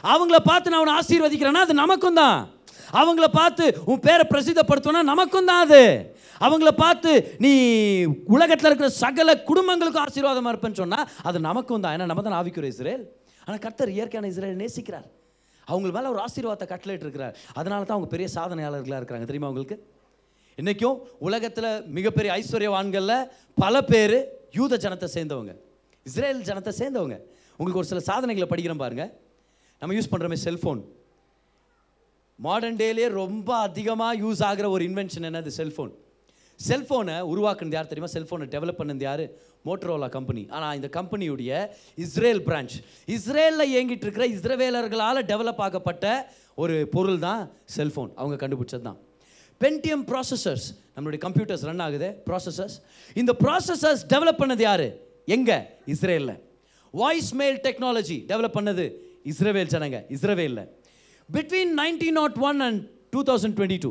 அவங்கள பார்த்து நான் அவனை ஆசீர்வதிக்கிறேன்னா அது நமக்கும் தான். அவங்கள பார்த்து உன் பேரை பிரசித்தப்படுத்தணும்னா நமக்கும் தான் அது. அவங்கள பார்த்து நீ உலகத்தில் இருக்கிற சகல குடும்பங்களுக்கும் ஆசீர்வாதமாக இருப்பேன்னு சொன்னால் அது நமக்கும் தான். ஏன்னா நம்ம தான் ஆவிக்குரிய இஸ்ரேல். ஆனால் கர்த்தர் இயற்கையான இஸ்ரேல் நேசிக்கிறார். அவங்க மேலே ஒரு ஆசீர்வாதத்தை கட்டளையிட்டு இருக்கிறார். அதனால தான் அவங்க பெரிய சாதனையாளர்களாக இருக்கிறாங்க. தெரியுமா அவங்களுக்கு இன்றைக்கும் உலகத்தில் மிகப்பெரிய ஐஸ்வர்யவான்களில் பல பேர் யூத ஜனத்தை சேர்ந்தவங்க. இஸ்ரேல் ஜனத்தை சேர்ந்தவங்க. உங்களுக்கு ஒரு சில சாதனைகளை படிக்கிறோம் பாருங்க. நம்ம யூஸ் பண்ணுறோமே செல்ஃபோன். மாடர்ன் டேலேயே ரொம்ப அதிகமாக யூஸ் ஆகிற ஒரு இன்வென்ஷன் என்னது? செல்ஃபோன். செல்ஃபோனை உருவாக்குனது யார் தெரியுமா? செல்ஃபோனை டெவலப் பண்ணது யார்? மோட்டரோலா கம்பெனி ஆனால் இந்த கம்பெனியுடைய இஸ்ரேல் பிரான்ச் இஸ்ரேலில் இயங்கிட்டு இருக்கிற இஸ்ரேவேலர்களால் டெவலப் ஆகப்பட்ட ஒரு பொருள் தான் செல்ஃபோன் அவங்க கண்டுபிடிச்சது தான். பென்டியம் ப்ராசஸர்ஸ் நம்மளுடைய கம்ப்யூட்டர்ஸ் ரன் ஆகுது. ப்ராசஸர்ஸ் இந்த ப்ராசஸர்ஸ் டெவலப் பண்ணது யார்? எங்கே? இஸ்ரேலில். வாய்ஸ் மெயில் டெக்னாலஜி டெவலப் பண்ணது இஸ்ரேவேல் ஜனங்க. இஸ்ரேவேலில். Between nineteen nought one and two thousand twenty two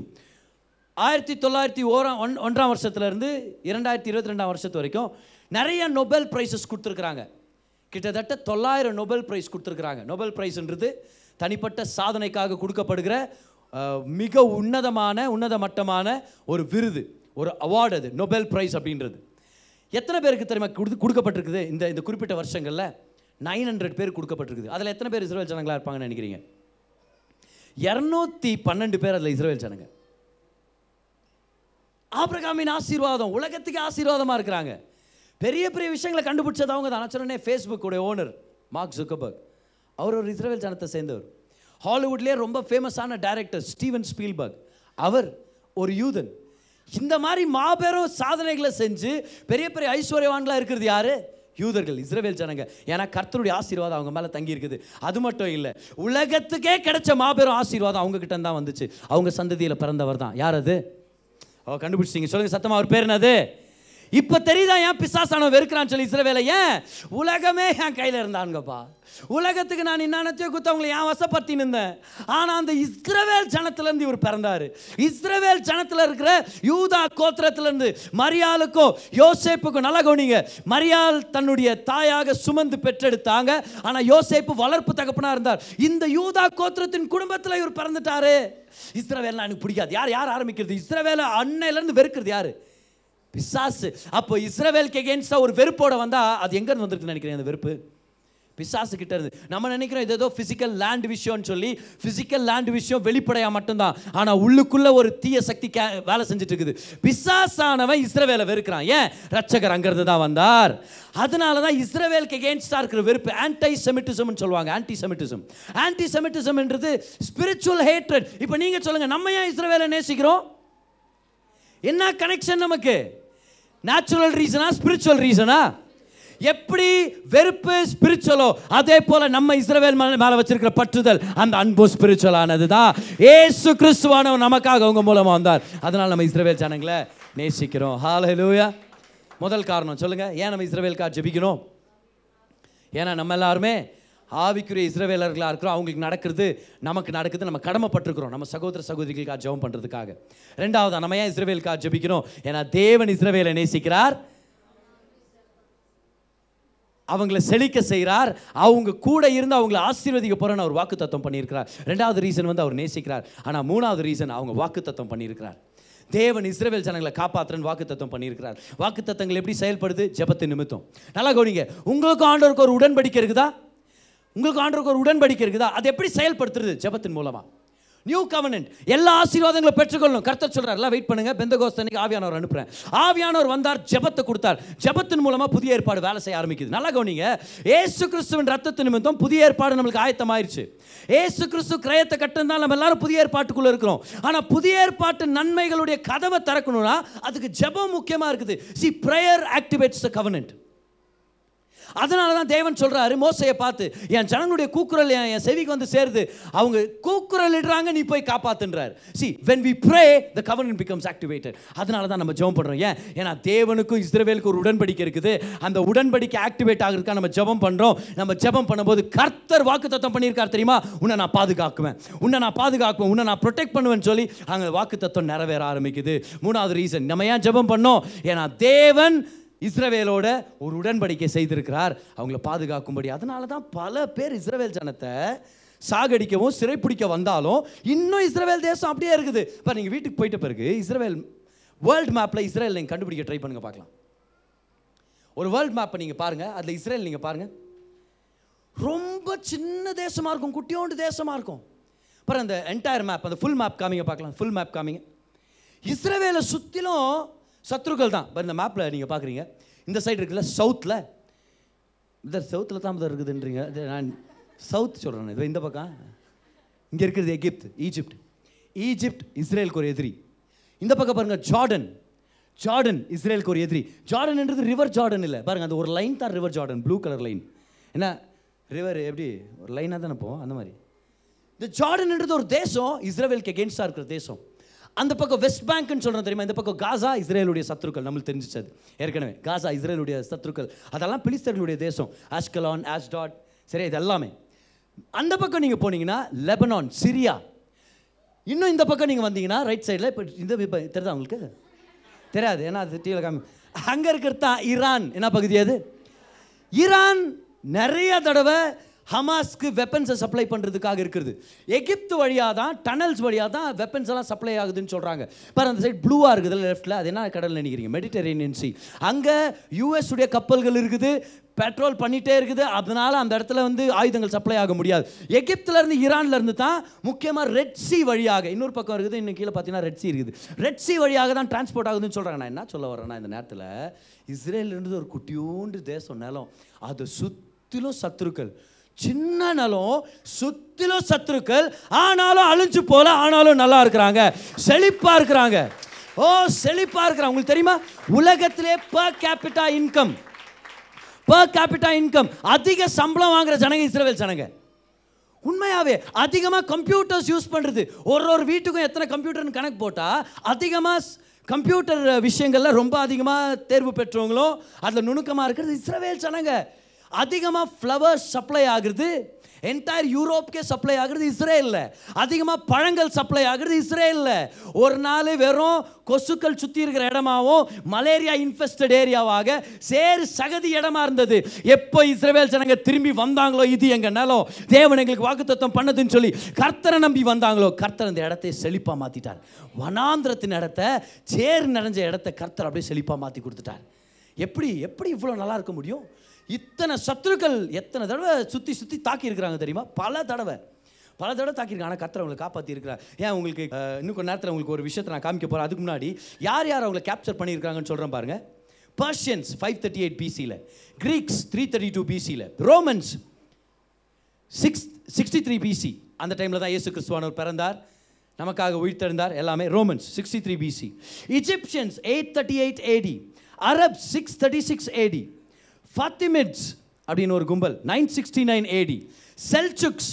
ஆயிரத்தி தொள்ளாயிரத்தி ஓராம் ஒன் ஒன்றாம் வருஷத்துலேருந்து இரண்டாயிரத்தி இருபத்தி ரெண்டாம் வருஷத்து வரைக்கும் நிறைய நொபல் ப்ரைஸஸ் கொடுத்துருக்குறாங்க. கிட்டத்தட்ட தொள்ளாயிரம் நொபல் ப்ரைஸ் கொடுத்துருக்குறாங்க. நொபல் ப்ரைஸ்ன்றது தனிப்பட்ட சாதனைக்காக கொடுக்கப்படுகிற மிக உன்னதமான உன்னத மட்டமான ஒரு விருது ஒரு அவார்டு அது நொபெல் ப்ரைஸ் அப்படின்றது. எத்தனை பேருக்கு தெரியுமா கொடுத்து கொடுக்கப்பட்டிருக்குது? இந்த இந்த குறிப்பிட்ட வருஷங்களில் நைன் ஹண்ட்ரட் பேர் கொடுக்கப்பட்டிருக்குது. அதில் எத்தனை பேர் இஸ்ரேல் ஜனங்களாக இருப்பாங்கன்னு நினைக்கிறீங்க? இரநூத்தி பன்னெண்டு பேர் அதில் இஸ்ரேல் ஜனங்கள் ஆபிரகாமின் ஆசீர்வாதம் உலகத்துக்கு ஆசீர்வாதமாக இருக்கிறாங்க. பெரிய பெரிய விஷயங்களை கண்டுபிடிச்சது அவங்க தான். சொன்னே ஃபேஸ்புக்கோட ஓனர் மார்க் ஜுக்கபர்க் அவர் ஒரு இஸ்ரேல் ஜனத்தை சேர்ந்தவர். ஹாலிவுட்லேயே ரொம்ப ஃபேமஸான டைரக்டர் ஸ்டீவன் ஸ்பீல்பர்க் அவர் ஒரு யூதன். இந்த மாதிரி மாபெரும் சாதனைகளை செஞ்சு பெரிய பெரிய ஐஸ்வர்யவான்களாக இருக்கிறது யாரு? யூதர்கள் இஸ்ரவேல் ஜனங்க. ஏன்னா கர்த்தருடைய ஆசீர்வாதம் அவங்க மேலே தங்கி இருக்குது. அது மட்டும் இல்லை உலகத்துக்கே கிடைச்ச மாபெரும் ஆசீர்வாதம் அவங்க கிட்ட தான் வந்துச்சு. அவங்க சந்ததியில் பிறந்தவர் தான். யார் அது? ஓ கண்டுபிடிச்சிங்க சொல்லுங்கள் சத்தமாக அவர் பேர் என்னது? இப்போ தெரியுதா ஏன் பிசாசானவன் வெறுக்கிறான்னு சொல்லி இஸ்ரவேலை? ஏன்? உலகமே என் கையில் இருந்தானுங்கப்பா. உலகத்துக்கு நான் இன்னானத்தையோ குத்த அவங்களை ஏன் வசப்படுத்தி நின்றேன் ஆனால் அந்த இஸ்ரவேல் ஜனத்திலேருந்து இவர் பிறந்தார். இஸ்ரவேல் ஜனத்தில் இருக்கிற யூதா கோத்திரத்திலேருந்து மரியாளுக்கும் யோசேப்புக்கும் நல்லா கவனிங்க. மரியாள் தன்னுடைய தாயாக சுமந்து பெற்றெடுத்தாங்க. ஆனால் யோசேப்பு வளர்ப்பு தகப்பனா இருந்தார். இந்த யூதா கோத்திரத்தின் குடும்பத்தில் இவர் பிறந்துட்டாரு. இஸ்ரவேல்லாம் எனக்கு பிடிக்காது. யார் யார் ஆரம்பிக்கிறது? இஸ்ரவேலை அன்னையிலேருந்து வெறுக்கிறது யாரு? பிசாசு. அப்போ இஸ்ரவேலுக்கு எகேன்ஸ்டாக ஒரு வெறுப்போட வந்தால் அது எங்கேருந்து வந்திருக்குன்னு நினைக்கிறேன் அந்த வெறுப்பு? பிசாசு கிட்ட இருந்து. நம்ம நினைக்கிறோம் இது ஏதோ ஃபிசிக்கல் லேண்ட் விஷயம்னு சொல்லி ஃபிசிக்கல் லேண்ட் விஷயம் வெளிப்படையாக மட்டும்தான். ஆனால் உள்ளுக்குள்ள ஒரு தீய சக்தி கே வேலை செஞ்சுட்டு இருக்குது பிசாசானவன் இஸ்ரவேலை வெறுக்கிறான். ஏன்? ரட்சகர் அங்கேருந்து தான் வந்தார். அதனால தான் இஸ்ரவேலுக்கு எகேன்ஸ்டாக இருக்கிற வெறுப்பு ஆன்டை செமிட்டிசம்னு சொல்லுவாங்க. ஆன்டி செமிட்டிசம் ஆன்டி செமிட்டிசம்ன்றது ஸ்பிரிச்சுவல் ஹேட்ரட் இப்போ நீங்கள் சொல்லுங்கள் நம்ம ஏன் இஸ்ரவேலை நேசிக்கிறோம்? என்ன கனெக்ஷன் நமக்கு? நேச்சுரல் ரீசனா ஸ்பிரிச்சுவல் ரீசனா எப்படி வெறுப்பு ஸ்பிரிச்சுவலோ அதே போல நம்ம இஸ்ரவேல் மேல வச்சிருக்கிற பற்றுதல் அந்த அன்பு ஸ்பிரிச்சுவலானது தான் ஏசு கிறிஸ்துவானவர் நமக்காக உங்க மூலமா வந்தார். அதனால நம்ம இஸ்ரவேல் ஜனங்களை நேசிக்கிறோம். ஹாலூயா முதல் காரணம் சொல்லுங்க. ஏன் நம்ம இஸ்ரவேலுக்காக ஜெபிக்கணும்? ஏன்னா நம்ம எல்லாருமே ஆவிக்குரிய இஸ்ரவேலர்களாக இருக்கிறோம் அவங்களுக்கு நடக்கிறது நமக்கு நடக்குது நம்ம கடமைப்பட்டிருக்கிறோம். நம்ம சகோதர சகோதரிகளுக்காக ஜெபம் பண்ணுறதுக்காக ரெண்டாவது நம்ம ஏன் இஸ்ரவேலுக்காக ஜெபிக்கிறோம்? ஏன்னா தேவன் இஸ்ரவேலை நேசிக்கிறார். அவங்கள செழிக்க செய்கிறார். அவங்க கூட இருந்து அவங்கள ஆசீர்வதிக்க போகிறேன்னு அவர் வாக்கு தத்துவம் பண்ணியிருக்கிறார். ரெண்டாவது ரீசன் வந்து அவர் நேசிக்கிறார். ஆனால் மூணாவது ரீசன் அவங்க வாக்கு தத்துவம் பண்ணியிருக்கிறார். தேவன் இஸ்ரவேல் ஜனங்களை காப்பாற்றுறன்னு வாக்குத்தத்தம் பண்ணியிருக்கிறார். வாக்குத்தத்தங்கள் எப்படி செயல்படுது? ஜெபத்து நிமித்தம். நல்லா கவனிங்க. உங்களுக்கு ஆண்டவருக்கு ஒரு உடன்படிக்கை இருக்குதா? உங்களுக்கு ஆண்டவருக்கு ஒரு உடன்படிக்கை இருக்குதா? அது எப்படி செயல்படுத்துறது? ஜெபத்தின் மூலமா. நியூ கவர்னன்ட் எல்லா ஆசீர்வாதங்களும் பெற்றுக்கொள்ளணும். கர்த்தர் சொல்கிறார் எல்லாம் வெயிட் பண்ணுங்க. பெந்தகோஸ்தனைக்கு ஆவியானவர் அனுப்புகிறேன் ஆவியானவர் வந்தார் ஜெபத்தை கொடுத்தார். ஜெபத்தின் மூலமாக புதிய ஏற்பாடு வேலை செய்ய ஆரம்பிக்குது. நல்லா கவனிங்க. ஏசு கிறிஸ்துவின் ரத்தத்து நிமித்தம் புதிய ஏற்பாடு நம்மளுக்கு ஆயத்தமாயிருச்சு. ஏசு கிறிஸ்து கிரயத்தை கட்டிருந்தால் நம்ம எல்லாரும் புதிய ஏற்பாட்டுக்குள்ளே இருக்கிறோம். ஆனால் புதிய ஏற்பாட்டு நன்மைகளுடைய கதவை திறக்கணும்னா அதுக்கு ஜெபம் முக்கியமாக இருக்குது. See prayer activates the covenant அதனால தான் தேவன் சொல்கிறாரு மோசையை பார்த்து என் ஜனங்களுடைய கூக்குரல் என் என் செவிக்கு வந்து சேருது. அவங்க கூக்குரல் இடுறாங்க நீ போய் காப்பாத்துன்றார். See when we pray the கவர்னன் becomes activated அதனால தான் நம்ம ஜெபம் பண்ணுறோம் ஏன்? ஏன்னா தேவனுக்கும் இஸ்ரவேலுக்கும் ஒரு உடன்படிக்கை இருக்குது. அந்த உடன்படிக்கை ஆக்டிவேட் ஆகிறதுக்காக நம்ம ஜெபம் பண்ணுறோம் நம்ம ஜெபம் பண்ணும்போது கர்த்தர் வாக்கு தத்தம் பண்ணியிருக்கார் தெரியுமா? உன்னை நான் பாதுகாக்குவேன். உன்னை நான் பாதுகாக்குவேன். உன்னை நான் ப்ரொடெக்ட் பண்ணுவேன்னு சொல்லி அங்கே வாக்கு தத்துவம் நிறைவேற ஆரம்பிக்குது. மூணாவது ரீசன் நம்ம ஏன் ஜெபம் பண்ணோம்? ஏன்னா தேவன் இஸ்ரவேலோட ஒரு உடன்படிக்கை செய்திருக்கிறார். அவங்கள பாதுகாக்கும்படி. அதனால தான் பல பேர் இஸ்ரவேல் ஜனத்தை சாகடிக்கவும் சிறைப்பிடிக்க வந்தாலும் இன்னும் இஸ்ரவேல் தேசம் அப்படியே இருக்குது. இப்போ நீங்கள் வீட்டுக்கு போயிட்ட பிறகு இஸ்ரவேல் வேர்ல்டு மேப்பில் இஸ்ரேல் நீங்கள் கண்டுபிடிக்க ட்ரை பண்ணுங்க பார்க்கலாம். ஒரு வேர்ல்டு மேப்பை நீங்கள் பாருங்கள் அதில் இஸ்ரேல் நீங்கள் பாருங்கள் ரொம்ப சின்ன தேசமாக இருக்கும். குட்டியோண்டு தேசமாக இருக்கும். அப்புறம் அந்த என்டையர் மேப் அந்த ஃபுல் மேப் காமிங்க பார்க்கலாம். ஃபுல் மேப் காமிங்க. இஸ்ரேவேலை சுற்றிலும் சத்ருக்கள் தான் இப்போ இந்த மேப்பில் நீங்கள் பார்க்குறீங்க இந்த சைடு இருக்குல்ல சவுத்தில் இந்த சவுத்தில் தான் இருக்குதுன்றீங்க. நான் சவுத் சொல்கிறேன் இது இந்த பக்கம். இங்கே இருக்கிறது எகிப்த் ஈஜிப்ட் ஈஜிப்ட் இஸ்ரேலுக்கு ஒரு எதிரி. இந்த பக்கம் பாருங்கள் ஜார்டன் ஜார்டன் இஸ்ரேலுக்கு ஒரு எதிரி. ஜார்டன்ன்றது ரிவர் ஜார்டன் இல்லை. பாருங்க அந்த ஒரு லைன் தான் river Jordan blue colour line என்ன? ரிவர் எப்படி? ஒரு லைனாக தானே போவோம் அந்த மாதிரி. இந்த ஜார்டன்ன்றது ஒரு தேசம் இஸ்ரேவேலுக்கு எகென்ஸ்டாக இருக்கிற தேசம். அந்த பக்கம் வெஸ்ட் பேங்க்னு சொல்கிறோம் தெரியுமா? இந்த பக்கம் காசா இஸ்ரேலுடைய சத்துருக்கள். நம்மளுக்கு தெரிஞ்சிச்சது ஏற்கனவே காசா இஸ்ரேலுடைய சத்துருக்கள். அதெல்லாம் பிலிஸ்தர்களுடைய தேசம். ஆஸ்கலான் ஆஸ்டாட் சரி இது எல்லாமே அந்த பக்கம் நீங்கள் போனீங்கன்னா லெபனான் சிரியா இன்னும் இந்த பக்கம் நீங்கள் வந்தீங்கன்னா ரைட் சைடில் இப்போ இந்த இப்போ தெரியுதா உங்களுக்கு? தெரியாது. ஏன்னா அது டிவியில் காமி அங்கே இருக்கிறது தான் ஈரான் என்ன பகுதி அது? ஈரான் நிறைய தடவை ஹமாஸ்க்கு வெப்பன்ஸை சப்ளை பண்ணுறதுக்காக இருக்கிறது எகிப்து வழியாக தான் டனல்ஸ் வழியாக தான் வெப்பன்ஸ் எல்லாம் சப்ளை ஆகுதுன்னு சொல்கிறாங்க பாரு அந்த சைட் ப்ளூவாக இருக்குது லெஃப்ட்டில் அது என்ன கடல் நினைக்கிறீங்க? மெடிட்டரேனியன் சி அங்கே யூஎஸ் உடைய கப்பல்கள் இருக்குது பெட்ரோல் பண்ணிகிட்டே இருக்குது. அதனால் அந்த இடத்துல வந்து ஆயுதங்கள் சப்ளை ஆக முடியாது. எகிப்துலேருந்து இருந்து இருந்து தான் முக்கியமாக ரெட் சி வழியாக இன்னொரு பக்கம் இருக்குது இன்னும் கீழே பார்த்தீங்கன்னா ரெட் சி இருக்குது. ரெட் சி வழியாக தான் டிரான்ஸ்போர்ட் ஆகுதுன்னு சொல்கிறாங்க நான் என்ன சொல்ல வரேன்னா இந்த நேரத்தில் இஸ்ரேல் ஒரு குட்டியோண்டு தேசம் நிலம் அதை சுற்றிலும் சத்துருக்கள் சின்ன நிலம் சுத்திலும் சத்துருக்கள் ஆனாலும் அழிஞ்சு போல ஆனாலும் நல்லா இருக்கிறாங்க. செழிப்பா இருக்கிறாங்க. ஓ செழிப்பா இருக்கிறாங்க. உங்களுக்கு தெரியுமா? உலகத்திலே per capita income per capita income அதிக சம்பளம் வாங்குற ஜனங்க இஸ்ரேல் ஜனங்க. உண்மையாவே அதிகமாக கம்ப்யூட்டர்ஸ் யூஸ் பண்ணுறது ஒரு ஒரு வீட்டுக்கும் எத்தனை கம்ப்யூட்டர்னு கணக்கு போட்டால் அதிகமாக கம்ப்யூட்டர் விஷயங்கள்ல ரொம்ப அதிகமாக தேர்வு பெற்றவங்களும் அதில் நுணுக்கமாக இருக்கிறது இஸ்ரவேல் ஜனங்க. அதிகமாக ஃப்ளவர்ஸ் சப்ளை ஆகுறது என்டையர் யூரோப்புக்கே சப்ளை ஆகுறது இஸ்ரேலில். அதிகமாக பழங்கள் சப்ளை ஆகுறது இஸ்ரேலில். ஒரு நாள் வெறும் கொசுக்கள் சுற்றி இருக்கிற இடமாவும் மலேரியா இன்ஃபெஸ்டட் ஏரியாவாக சேறு சகதி இடமா இருந்தது. எப்போ இஸ்ரேல் ஜனங்க திரும்பி வந்தாங்களோ இது எங்கள் நிலம்? தேவன் எங்களுக்கு வாக்குத்தத்தம் பண்ணதுன்னு சொல்லி கர்த்தரை நம்பி வந்தாங்களோ? கர்த்தர் அந்த இடத்தை செழிப்பாக மாற்றிட்டார் வனாந்திரத்தின் இடத்த சேறு நிறைஞ்ச இடத்த கர்த்தர் அப்படியே செழிப்பாக மாற்றி கொடுத்துட்டார். எப்படி எப்படி இவ்வளோ நல்லா இருக்க முடியும்? இத்தனை சத்துருக்கள் எத்தனை தடவை சுற்றி சுற்றி தாக்கியிருக்கிறாங்க தெரியுமா? பல தடவை. பல தடவை தாக்கியிருக்காங்க. ஆனால் கத்தர் அவங்களை காப்பாற்றி இருக்கிறார் ஏன் உங்களுக்கு இன்னும் கொஞ்சம் நேரத்தில் உங்களுக்கு ஒரு விஷயத்தை நான் காமிக்க போகிறேன் அதுக்கு முன்னாடி யார் யார் அவங்களை கேப்சர் பண்ணியிருக்காங்கன்னு சொல்கிறேன் பாருங்கள் பர்ஷியன்ஸ் ஃபைவ் தேர்ட்டி எயிட் பிசியில் கிரீக்ஸ் த்ரீ தேர்ட்டி டூ பிசியில் Romans six sixty three BC அந்த டைமில் தான் இயேசு கிறிஸ்துவானவர் பிறந்தார். நமக்காக உயிர்த்தெழுந்தார். எல்லாமே Romans sixty three BC Egyptians eight thirty eight AD Arab six thirty six AD Fatimids அப்படின்னு ஒரு கும்பல் nine sixty nine AD Seljuks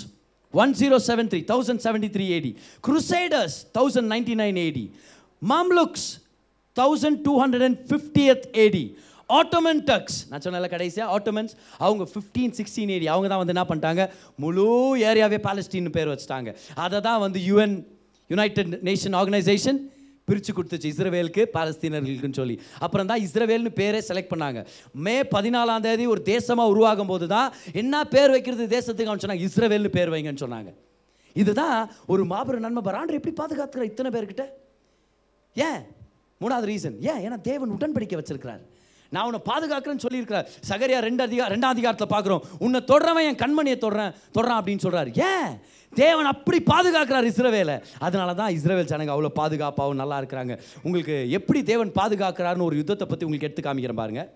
one zero seven three thousand seventy three AD Crusaders thousand ninety nine AD Mamluks thousand two hundred and fiftieth AD Ottoman Turks நான் சொன்னல கடைசியாக Ottomans அவங்க fifteen sixteen ஏடி அவங்க தான் வந்து என்ன பண்ணிட்டாங்க? முழு ஏரியாவே பாலஸ்டீன் பேர் வச்சுட்டாங்க. அதை தான் வந்து யுஎன் யுனைடெட் நேஷன் ஆர்கனைசேஷன் பிரித்து கொடுத்துச்சு இஸ்ரவேலுக்கு பாலஸ்தீனர்களுக்குன்னு சொல்லி. அப்புறம் தான் இஸ்ரவேல்னு பேரே செலக்ட் பண்ணாங்க. மே பதினாலாம் தேதி ஒரு தேசமாக உருவாகும் போது தான் என்ன பேர் வைக்கிறது தேசத்துக்கு சொன்னாங்க இஸ்ரவேல்னு பேர் வைங்கன்னு சொன்னாங்க. இதுதான் ஒரு மாபெரும் நன்மை பராண்டர் எப்படி பாதுகாத்துக்கிற இத்தனை பேர்கிட்ட? ஏன்? மூணாவது ரீசன் ஏன்? ஏன்னா தேவன் உடன்படிக்கை வச்சிருக்கிறார். நான் உன்னை பாதுகாக்கிறேன்னு சொல்லியிருக்கிறார். சகரியா ரெண்டு அதிகா ரெண்டாம் அதிகாரத்தில் பார்க்குறோம். உன்னை தொடரவன் என் கண்மணியை தொடறேன் தொடறான் அப்படின்னு சொல்கிறார் ஏன்? தேவன் அப்படி பாதுகாக்கிறார் இஸ்ரவேலை. அதனால தான் இஸ்ரவேல் ஜனங்க அவ்வளோ பாதுகாப்பாகவும் நல்லா இருக்கிறாங்க. உங்களுக்கு எப்படி தேவன் பாதுகாக்கிறாருன்னு ஒரு யுத்தத்தை பற்றி உங்களுக்கு எடுத்து காமிக்கிறேன் பாருங்கள்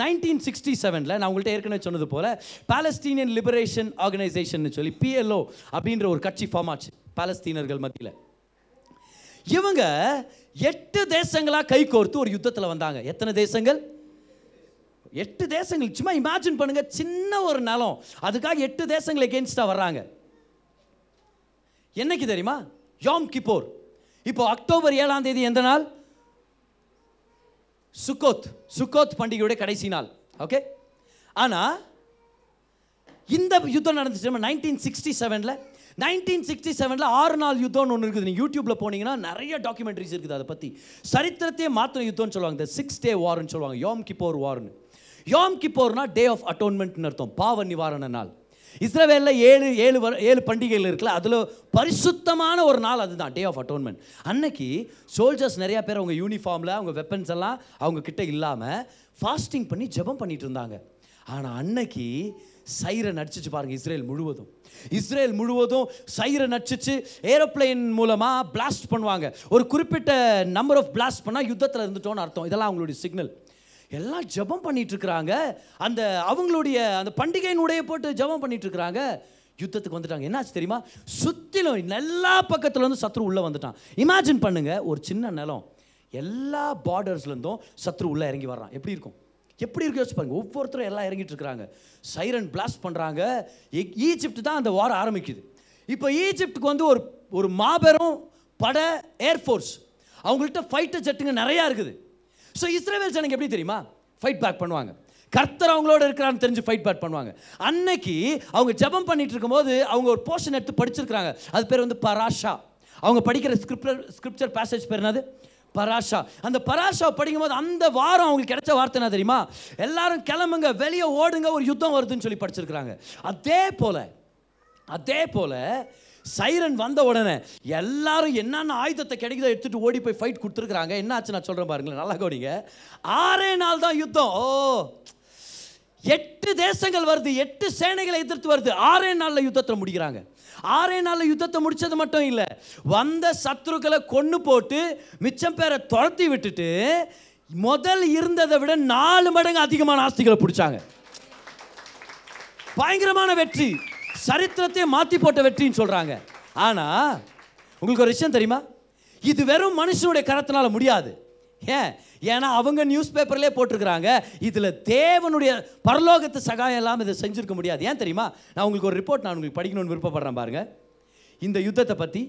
நைன்டீன் சிக்ஸ்டி செவனில் நான் உங்கள்கிட்ட ஏற்கனவே சொன்னது போல் பாலஸ்தீனியன் லிபரேஷன் ஆர்கனைசேஷன் சொல்லி பிஎல்ஓ அப்படின்ற ஒரு கட்சி ஃபார்ம் ஆச்சு பாலஸ்தீனர்கள் மத்தியில். இவங்க எட்டு தேசங்களாக கை கோர்த்து ஒரு யுத்தத்தில் வந்தாங்க. எத்தனை தேசங்கள்? எட்டு தேசங்கள் சும்மா இமேஜின் பண்ணுங்க சின்ன ஒரு நிலம். அதுக்காக எட்டு தேசங்கள் எகேன்ஸ்டா வர்றாங்க. என்னைக்கு தெரியுமா? யோம் கிப்போர் இப்போ அக்டோபர் ஏழாம் தேதி எந்த நாள்? சுக்கோத். சுக்கோத் பண்டிகையோட கடைசி நாள். ஓகே ஆனால் இந்த யுத்தம் நடந்துச்சு நைன்டீன் சிக்ஸ்டி செவனில் நைன்டீன் சிக்ஸ்டி செவனில் ஆறு நாள் யுத்தம்னு ஒன்று இருக்குது. நீங்கள் யூடியூப்பில் போனீங்கன்னா நிறைய டாக்குமெண்ட்ரிஸ் இருக்குது அதை பற்றி சரித்திரத்தையே மாத்திர யுத்தம்னு சொல்லுவாங்க. இந்த சிக்ஸ் டே வார்னு சொல்லுவாங்க. யோம் கிப்போர் வார்னு யோம் கிப்போர்னா டே ஆஃப் அட்டோன்மெண்ட்னு அர்த்தம் பாவ நிவாரண நாள். இஸ்ரேவேலில் ஏழு ஏழு வர ஏழு பண்டிகைகள் இருக்குல்ல அதில் பரிசுத்தமான ஒரு நாள் அதுதான் டே ஆஃப் அட்டோன்மெண்ட் அன்னைக்கு சோல்ஜர்ஸ் நிறையா பேர் அவங்க யூனிஃபார்மில் அவங்க வெப்பன்ஸ் எல்லாம் அவங்க கிட்ட இல்லாமல் ஃபாஸ்டிங் பண்ணி ஜெபம் பண்ணிட்டு இருந்தாங்க. ஆனால் அன்னைக்கு சைரை நடிச்சிச்சு பாருங்க இஸ்ரேல் முழுவதும். இஸ்ரேல் முழுவதும் சைரை நடிச்சிச்சு ஏரோப்ளேன் மூலமாக பிளாஸ்ட் பண்ணுவாங்க. ஒரு குறிப்பிட்ட நம்பர் ஆஃப் பிளாஸ்ட் பண்ணால் யுத்தத்தில் இருந்துட்டோன்னு அர்த்தம். இதெல்லாம் அவங்களுடைய சிக்னல் எல்லாம் ஜெபம் பண்ணிகிட்ருக்குறாங்க அந்த அவங்களுடைய அந்த பண்டிகையினுடைய போட்டு ஜெபம் பண்ணிட்டுருக்குறாங்க. யுத்தத்துக்கு வந்துட்டாங்க. என்னாச்சு தெரியுமா? சுற்றிலும் எல்லா பக்கத்தில் இருந்து சத்ரு உள்ளே வந்துட்டான். இமேஜின் பண்ணுங்கள் ஒரு சின்ன நிலம். எல்லா பார்டர்ஸ்லேருந்தும் சத்ரு உள்ளே இறங்கி வர்றான். எப்படி இருக்கும்? எப்படி இருக்கு? யோசிச்சு பாருங்க. ஒவ்வொருத்தரும் எல்லாம் இறங்கிட்டு இருக்கிறாங்க சைரன் பிளாஸ்ட் பண்ணுறாங்க ஈஜிப்ட் தான் அந்த வாரம் ஆரம்பிக்குது. இப்போ ஈஜிப்டுக்கு வந்து ஒரு ஒரு மாபெரும் பட ஏர்ஃபோர்ஸ் அவங்கள்ட்ட ஃபைட்டர் ஜெட்டுங்க நிறையா இருக்குது. ஸோ இஸ்ரேல் ஜனங்க எப்படி தெரியுமா? ஃபைட் பேக் பண்ணுவாங்க. கர்த்தர் அவங்களோட இருக்கிறான்னு தெரிஞ்சு ஃபைட் பேக் பண்ணுவாங்க. அன்னைக்கு அவங்க ஜெபம் பண்ணிட்டு இருக்கும்போது அவங்க ஒரு போர்ஷன் எடுத்து படிச்சிருக்கிறாங்க. அது பேர் வந்து பராஷா. அவங்க படிக்கிற ஸ்கிரிப்டர் ஸ்கிரிப்சர் பேசேஜ் பேர் என்னது? பராஷா. அந்த பராஷா படிக்கும்போது அந்த வாரம் அவங்களுக்கு கிடைச்ச வார்த்தை என்ன தெரியுமா? எல்லாரும் கிளம்புங்க வெளியே ஓடுங்க ஒரு யுத்தம் வருதுன்னு சொல்லி படிச்சிருக்கிறாங்க. அதே போல அதே போல சைரன் வந்த உடனே எல்லாரும் என்னென்ன ஆயுதத்தை கிடைக்குதோ எடுத்துகிட்டு ஓடி போய் ஃபைட் கொடுத்துருக்குறாங்க. என்ன ஆச்சு நான் சொல்கிறேன் பாருங்களேன். நல்லா கவனிங்க. ஆறே நாள் தான் யுத்தம். ஓ எட்டு தேசங்கள் வருது. எட்டு சேனைகளை எதிர்த்து வருது. ஆறே நாளில் யுத்தத்தில் முடிக்கிறாங்க. ஆறே நாளில் யுத்தத்தை முடித்தது மட்டும் இல்லை வந்த சத்ருக்களை கொன்று போட்டு மிச்சம் பேரை துரத்தி விட்டுட்டு முதல் இருந்ததை விட நாலு மடங்கு அதிகமான ஆஸ்திகளை பிடிச்சாங்க. பயங்கரமான வெற்றி. சரித்திரத்தை மாற்றி போட்ட வெற்றின்னு சொல்கிறாங்க ஆனால் உங்களுக்கு ஒரு விஷயம் தெரியுமா? இது வெறும் மனுஷனுடைய கரத்தினால் முடியாது. ஏன்? ஏன்னா அவங்க நியூஸ் பேப்பர்லேயே போட்டிருக்கிறாங்க. இதில் தேவனுடைய பரலோகத்து சகாயம் இல்லாமல் இதை செஞ்சுருக்க முடியாது. ஏன் தெரியுமா? நான் உங்களுக்கு ஒரு ரிப்போர்ட் நான் உங்களுக்கு படிக்கணும்னு விருப்பப்படுறேன் பாருங்கள் இந்த யுத்தத்தை பற்றி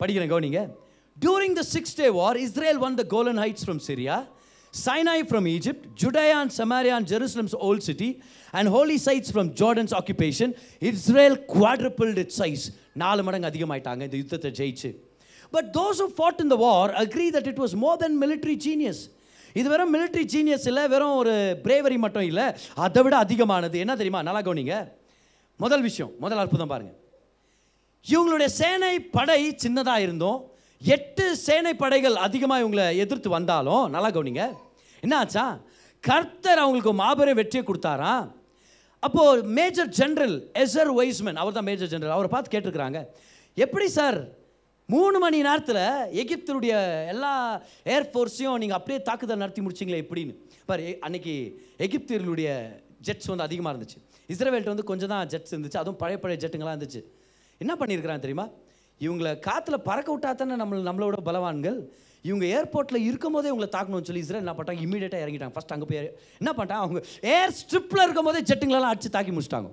படிக்கிறேன் கவனிங்க. During the six day war Israel won the Golan Heights from Syria Sinai from Egypt, Judean and Samaria and city and holy sites from Jordan's from Israel occupation, it size நாலு மடங்கு அதிகமாயிட்டாங்க இந்த யுத்தத்தை ஜெயிச்சு but those who fought in the war agree that it was more than military genius இது வெறும் military genius இல்லை வெறும் ஒரு பிரேவரி மட்டும் இல்லை அதை விட அதிகமானது என்ன தெரியுமா நல்லா கவனிங்க முதல் விஷயம் முதல் அற்புதம் பாருங்கள் இவங்களுடைய சேனை படை சின்னதாக இருந்தோம் எட்டு சேனை படைகள் அதிகமாக இவங்களை எதிர்த்து வந்தாலும் நல்லா கவனிங்க. என்னாச்சா கர்த்தர் அவங்களுக்கு மாபெரும் வெற்றியை கொடுத்தாராம் அப்போது மேஜர் ஜென்ரல் எசர் வைஸ்மன் அவர் தான் மேஜர் ஜென்ரல் அவரை பார்த்து கேட்டிருக்கிறாங்க. எப்படி சார்? மூணு மணி நேரத்தில் எகிப்தனுடைய எல்லா ஏர்ஃபோர்ஸையும் நீங்கள் அப்படியே தாக்குதல் நடத்தி முடிச்சிங்களே எப்படின்னு பாரு அன்னைக்கு எகிப்தியர்களுடைய ஜெட்ஸ் வந்து அதிகமாக இருந்துச்சு. இஸ்ரேவேல்ட்ட வந்து கொஞ்சம் தான் ஜெட்ஸ் இருந்துச்சு. அதுவும் பழைய பழைய ஜெட்டுங்களாம் இருந்துச்சு. என்ன பண்ணியிருக்கிறாங்க தெரியுமா? இவங்களை காற்றுல பறக்க விட்டா தானே நம்ம நம்மளோட பலவான்கள்? இவங்க ஏர்போர்ட்டில் இருக்கும்போதே இவங்களை தாக்கணும்னு சொல்லி இஸ்ரேல் என்ன பண்ணிட்டாங்க? இமீடியட்டாக இறங்கிட்டாங்க. ஃபஸ்ட் அங்கே போய் என்ன பண்ணிட்டாங்க? அவங்க ஏர் ஸ்ட்ரிப்பில் இருக்கும் போதே ஜெட்டுங்களெல்லாம் அடிச்சு தாக்கி முடிச்சிட்டாங்க.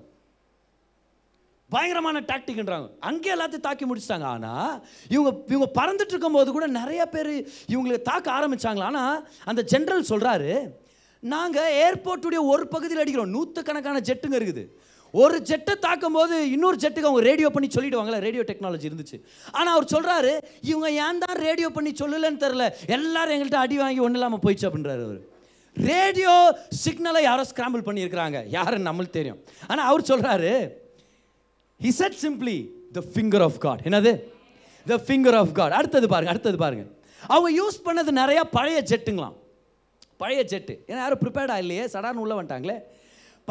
பயங்கரமான டாக்டிக்ன்றாங்க அங்கே எல்லாத்தையும் தாக்கி முடிச்சிட்டாங்க. ஆனால் இவங்க இவங்க பறந்துட்டு இருக்கும்போது கூட நிறைய பேர் இவங்களை தாக்க ஆரம்பிச்சாங்களா? ஆனால் அந்த ஜென்ரல் சொல்கிறாரு நாங்கள் ஏர்போர்ட்டுடைய ஒரு பகுதியில் அடிக்கிறோம். நூற்றுக்கணக்கான ஜெட்டுங்க இருக்குது. ஒரு ஜெட்டை தாக்கும் போது இன்னொரு ஜெட்டுக்கு அவங்க ரேடியோ பண்ணி சொல்லிடுவாங்களே ரேடியோ டெக்னாலஜி இருந்துச்சு. ஆனால் அவர் சொல்கிறாரு இவங்க ஏன் தான் ரேடியோ பண்ணி சொல்லலன்னு தெரில எல்லாரும் எங்கள்கிட்ட அடி வாங்கி ஒன்றும் இல்லாமல் போயிடுச்சு அப்படின்றாரு அவர். ரேடியோ சிக்னலை யாரோ ஸ்கிராம்பிள் பண்ணியிருக்கிறாங்க. யாருன்னு நம்மளுக்கு தெரியும். ஆனால் அவர் சொல்கிறாரு he said simply the finger of God என்னது? த ஃபிங்கர் ஆஃப் காட் அடுத்தது பாருங்கள் அடுத்தது பாருங்கள் அவங்க யூஸ் பண்ணது நிறையா பழைய ஜெட்டுங்களாம். பழைய ஜெட்டு. ஏன்னா யாரும் ப்ரிப்பேர்டாக இல்லையே? சடார்னு உள்ள வந்துட்டாங்களே.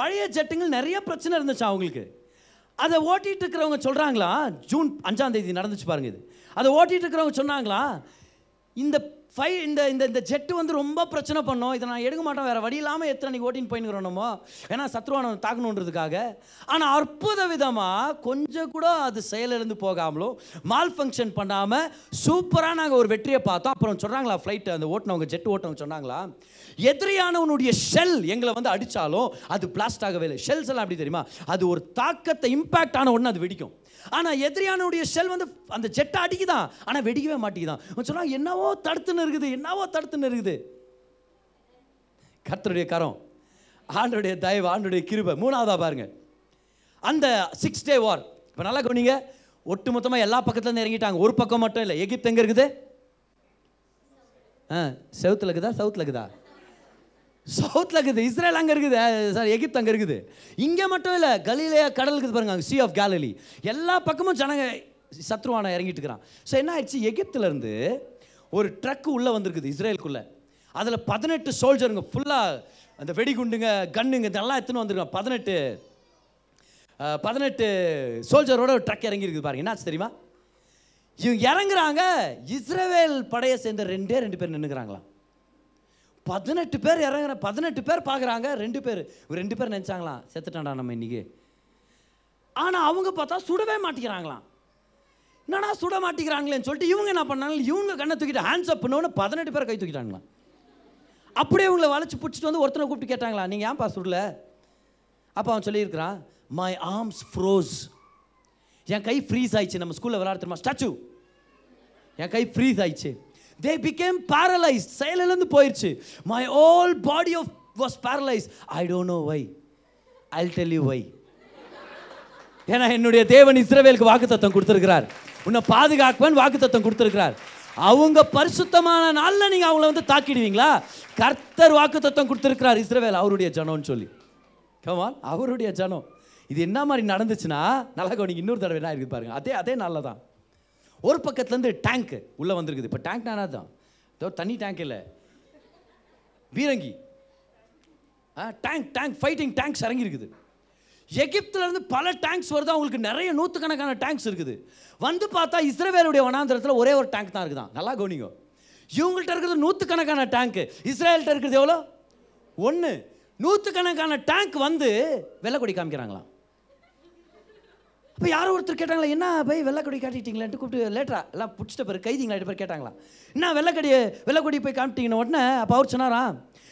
பழைய ஜெட்டுங்கள் நிறைய பிரச்சனை இருந்துச்சு அவங்களுக்கு? அதை ஓட்டிகிட்டு இருக்கிறவங்க சொல்கிறாங்களா ஜூன் அஞ்சாம் தேதி நடந்துச்சு பாருங்க இது. அதை ஓட்டிகிட்டு இருக்கிறவங்க சொன்னாங்களா? இந்த ஃபை இந்த இந்த இந்த ஜெட்டு வந்து ரொம்ப பிரச்சனை பண்ணோம். இதை நான் எடுக்க மாட்டோம் வேறு வழி இல்லாமல் எத்தனை அன்றைக்கி ஓட்டின்னு போயின்னு நம்ம. ஏன்னா சத்ருவான தாக்கணுன்றதுக்காக. ஆனால் அற்புத விதமாக கொஞ்சம் கூட அது செயலிழந்து போகாமலும் மால் ஃபங்க்ஷன் பண்ணாமல் சூப்பராக நாங்கள் ஒரு வெற்றியை பார்த்தோம். அப்புறம் சொல்கிறாங்களா ஃப்ளைட்டு அந்த ஓட்டினவங்க ஜெட் ஓட்டினவங்க சொன்னாங்களா எதிரியானவனுடைய ஷெல் எங்களை வந்து அடித்தாலும் அது பிளாஸ்ட் ஆகவே இல்லை. ஷெல்ஸ் எல்லாம் அப்படி தெரியுமா? அது ஒரு தாக்கத்தை இம்பேக்ட் ஆன உடனே அது வெடிக்கும். ஆனால் எதிரியானுடைய ஷெல் வந்து அந்த ஜெட்டை அடிக்குதான். ஆனால் வெடிக்கவே மாட்டேங்குதான். சொன்னால் என்னவோ தடுத்துன்னு இருக்குது என்னவோ தடுத்துன்னு இருக்குது. கர்த்தருடைய கரம் ஆண்டுடைய தயவு ஆண்டுடைய கிருபை. மூணாவதாக பாருங்க. அந்த சிக்ஸ் டே வார் இப்போ நல்லா கவனிங்க. ஒட்டு மொத்தமாக எல்லா பக்கத்துலேருந்து இறங்கிட்டாங்க. ஒரு பக்கம் மட்டும் இல்லை. எகிப்து எங்கே இருக்குது? ஆ செவுத்தில் இருக்குதா? சவுத்தில் இருக்குதா? சவுத்தில் இருக்குது இஸ்ரேல் அங்கே இருக்குது சார் எகிப்து அங்கே இருக்குது. இங்கே மட்டும் இல்லை கலிலேயா கடல் இருக்குது பாருங்க அங்கே சி ஆஃப் கேலலி எல்லா பக்கமும் ஜனங்க சத்ருவான இறங்கிட்டு இருக்கிறான். ஸோ என்ன ஆயிடுச்சு? எகிப்துலேருந்து ஒரு ட்ரக் உள்ளே வந்திருக்குது இஸ்ரேலுக்குள்ளே. அதில் பதினெட்டு சோல்ஜருங்க ஃபுல்லாக அந்த வெடிகுண்டுங்க கன்னுங்க இதெல்லாம் எடுத்துன்னு வந்திருக்காங்க. பதினெட்டு பதினெட்டு சோல்ஜரோட ஒரு ட்ரக் இறங்கியிருக்குது பாருங்க. என்னாச்சு தெரியுமா? இவங்க இறங்குறாங்க இஸ்ரேவேல் படையை சேர்ந்த ரெண்டே ரெண்டு பேர் நின்றுக்கிறாங்களாம் பதினெட்டு பேர் இறங்குற பதினெட்டு பேர் பார்க்குறாங்க ரெண்டு பேர். ரெண்டு பேர் நினச்சாங்களாம் செத்துட்டான்டா நம்ம இன்னைக்கு. ஆனால் அவங்க பார்த்தா சுடவே மாட்டேங்கிறாங்களாம் என்னடா சுட மாட்டேங்கிறாங்களேன்னு சொல்லிட்டு இவங்க என்ன பண்ணாங்க? இவங்க கண்ணை தூக்கிட்டு ஹேண்ட்ஸ் அப் பண்ணோன்னு பதினெட்டு பேர் கை தூக்கிட்டாங்களாம். அப்படியே இவங்களை வளைச்சி பிடிச்சிட்டு வந்து ஒருத்தனை கூப்பிட்டு கேட்டாங்களா? நீங்கள் ஏன்ப்பா சுடல? அப்போ அவன் சொல்லியிருக்கிறான் மை ஆர்ம்ஸ் ஃப்ரோஸ் என் கை ஃப்ரீஸ் ஆயிடுச்சு. நம்ம ஸ்கூலில் விளையாட ஸ்டாச்சு என் கை ஃப்ரீஸ் ஆயிடுச்சு. தே பிகேம் பேரலைஸ் செயலிலேருந்து போயிடுச்சு my all body of was paralyse I don't know why I tell you why ஏன்னா என்னுடைய தேவன் இஸ்ரவேலுக்கு வாக்குத்தத்தம் கொடுத்துருக்கிறார். உன்னை பாதுகாக்குவன் வாக்குத்தத்தம் கொடுத்துருக்கிறார். அவங்க பரிசுத்தமான நாளில் நீங்கள் அவங்கள வந்து தாக்கிடுவீங்களா? கர்த்தர் வாக்குத்தத்தம் கொடுத்துருக்கிறார் இஸ்ரவேல் அவருடைய ஜனம்னு சொல்லி. கமான் அவருடைய ஜனம். இது என்ன மாதிரி நடந்துச்சுன்னா நல்லா கவனிங்க இன்னொரு தடவை என்ன இருக்குது பாருங்க. அதே அதே நாளில் தான். ஒரு பக்கத்துலேருந்து டேங்க்கு உள்ளே வந்திருக்குது. இப்போ டேங்க் நானா தான் ஏதோ தண்ணி டேங்க் இல்லை. பீரங்கி டேங்க் டேங்க் ஃபைட்டிங் டேங்க்ஸ் இறங்கியிருக்குது. எகிப்துலேருந்து பல டேங்க்ஸ் வருது? அவங்களுக்கு நிறைய நூற்றுக்கணக்கான டேங்க்ஸ் இருக்குது. வந்து பார்த்தா இஸ்ரேவேலுடைய வனாந்திரத்தில் ஒரே ஒரு டேங்க் தான் இருக்குதான். நல்லா கவனிங்க. இவங்கள்ட்ட இருக்கிறது நூற்றுக்கணக்கான டேங்க் இஸ்ரேல்கிட்ட இருக்கிறது எவ்வளோ? ஒன்று நூற்றுக்கணக்கான டேங்க் வந்து வெள்ளை கொடி காமிக்கிறாங்களாம். இப்போ யாரோ ஒருத்தர் கேட்டாங்களா என்ன போய் வெள்ளக்கொடி காட்டிட்டீங்களான்ட்டு கூப்பிட்டு லேட்டரா எல்லாம் பிடிச்சிட்ட பேர் கைதிங்களா ரெண்டு பேர் கேட்டாங்களா என்ன வெள்ளக்கடி வெள்ளக்கொடி போய் காமிட்டீங்கன்னு உடனே அப்போ அவர் சொன்னாரா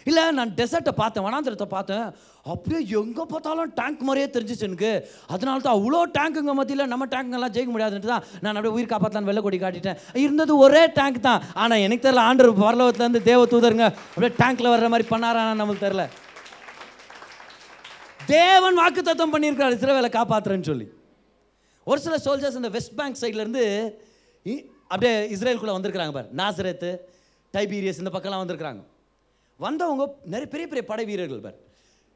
இல்லை நான் டெசர்ட்டை பார்த்தேன் வனாந்திரத்தை பார்த்தேன். அப்படியே எங்கே பார்த்தாலும் டேங்க் மாதிரியே தெரிஞ்சிச்சு எனக்கு. அதனால தான் அவ்வளோ டேங்குங்க மத்தியில் நம்ம டேங்குங்கெல்லாம் ஜெயிக்க முடியாதுன்ட்டு தான் நான் அப்படியே உயிர் காப்பாற்றலான்னு வெள்ளக்கொடி காட்டிட்டேன். இருந்தது ஒரே டேங்க் தான். ஆனால் எனக்கு தெரில ஆண்டர் பரலோகத்துலேருந்து தேவ தூதருங்க அப்படியே டேங்க்கில் வர்ற மாதிரி பண்ணாரான்னு நம்மளுக்கு தெரில தேவன் வாக்குத்தத்தம் பண்ணியிருக்கிறார் சிறவேலை காப்பாற்றுறேன்னு சொல்லி. ஒரு சில சோல்ஜர்ஸ் இந்த வெஸ்ட் பேங்க் சைட்லேருந்து அப்படியே இஸ்ரேலுக்குள்ளே வந்திருக்கிறாங்க பார். நாசரத்து டைபீரியஸ் இந்த பக்கம்லாம் வந்திருக்கிறாங்க. வந்தவங்க நிறைய பெரிய பெரிய படை வீரர்கள் பார்.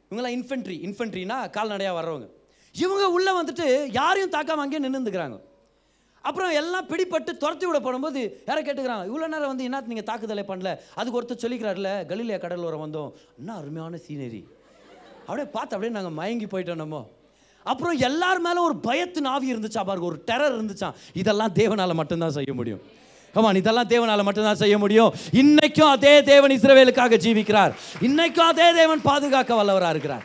இவங்கெல்லாம் இன்ஃபென்ட்ரி இன்ஃபென்ட்ரினா கால்நடையாக வர்றவங்க. இவங்க உள்ளே வந்துட்டு யாரையும் தாக்காம அங்கேயே நின்றுந்துக்கிறாங்க அப்புறம் எல்லாம் பிடிப்பட்டு துரத்தி விட போடும்போது யாரை கேட்டுக்கிறாங்க இவ்வளோ நேரம் வந்து என்ன நீங்கள் தாக்குதலை பண்ணல? அதுக்கு ஒருத்தர் சொல்லிக்கிறார்ல கலிலியா கடலோரம் வந்தோம். என்ன அருமையான சீனரி அப்படியே பார்த்து அப்படியே நாங்கள் மயங்கி போயிட்டோம் நம்ம. அப்புறம் எல்லார் மேலே ஒரு பயத்தின் ஆவி இருந்துச்சா பாருங்க ஒரு டெரர் இருந்துச்சா? இதெல்லாம் தேவனால் மட்டும்தான் செய்ய முடியும். கமான் இதெல்லாம் தேவனால் மட்டும்தான் செய்ய முடியும். இன்னைக்கும் அதே தேவன் இஸ்ரவேலுக்காக ஜீவிக்கிறார். இன்னைக்கும் அதே தேவன் பாதுகாக்க வல்லவராக இருக்கிறார்.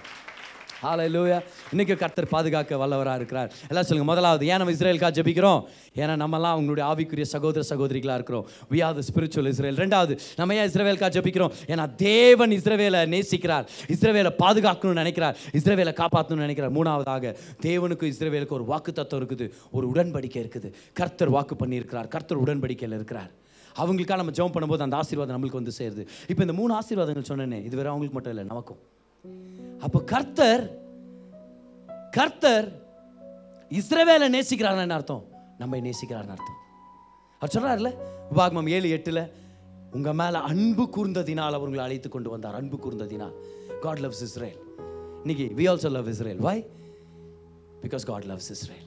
ஹalleluya இன்னைக்கு கர்த்தர் பாதுகாக்க வல்லவராக இருக்கிறார். எல்லாம் சொல்லுங்க முதலாவது ஏன் நம்ம இஸ்ரேலுக்காக ஜெபிக்கிறோம்? ஏன்னா நம்மலாம் அவங்களுடைய ஆவிக்குரிய சகோதர சகோதரிகளாக இருக்கிறோம். We are the spiritual Israel ரெண்டாவது நம்ம ஏன் இஸ்ரேவேலுக்காக ஜெபிக்கிறோம்? ஏன்னா தேவன் இஸ்ரேவேலை நேசிக்கிறார். இஸ்ரேவேலை பாதுகாக்கணும்னு நினைக்கிறார். இஸ்ரேவேலை காப்பாற்றணும்னு நினைக்கிறார். மூணாவதாக தேவனுக்கும் இஸ்ரேவேலுக்கு ஒரு வாக்கு தத்துவம் இருக்குது. ஒரு உடன்படிக்கை இருக்குது. கர்த்தர் வாக்கு பண்ணியிருக்கிறார். கர்த்தர் உடன்படிக்கையில் இருக்கிறார். அவங்களுக்காக நம்ம ஜெபம் பண்ணும்போது அந்த ஆசீர்வாதம் நம்மளுக்கு வந்து சேருது. இப்போ இந்த மூணு ஆசீர்வாதங்கள் சொன்னேனே இது வேறு அவங்களுக்கு மட்டும் இல்லை நமக்கும். அப்போ கர்த்தர் கர்த்தர் இஸ்ரவேலை நேசிக்கிறார்னு என்ன அர்த்தம்? நம்மை நேசிக்கிறார்னு அர்த்தம். அவர் சொல்றாருல உபாகமம் ஏழு எட்டுல உங்க மேல அன்பு கூர்ந்ததினால் அவர்களை அழைத்து கொண்டு வந்தார். அன்பு கூர்ந்ததினால். காட் லவ்ஸ் இஸ்ரேல் இன்னைக்கு we also love Israel why because God loves Israel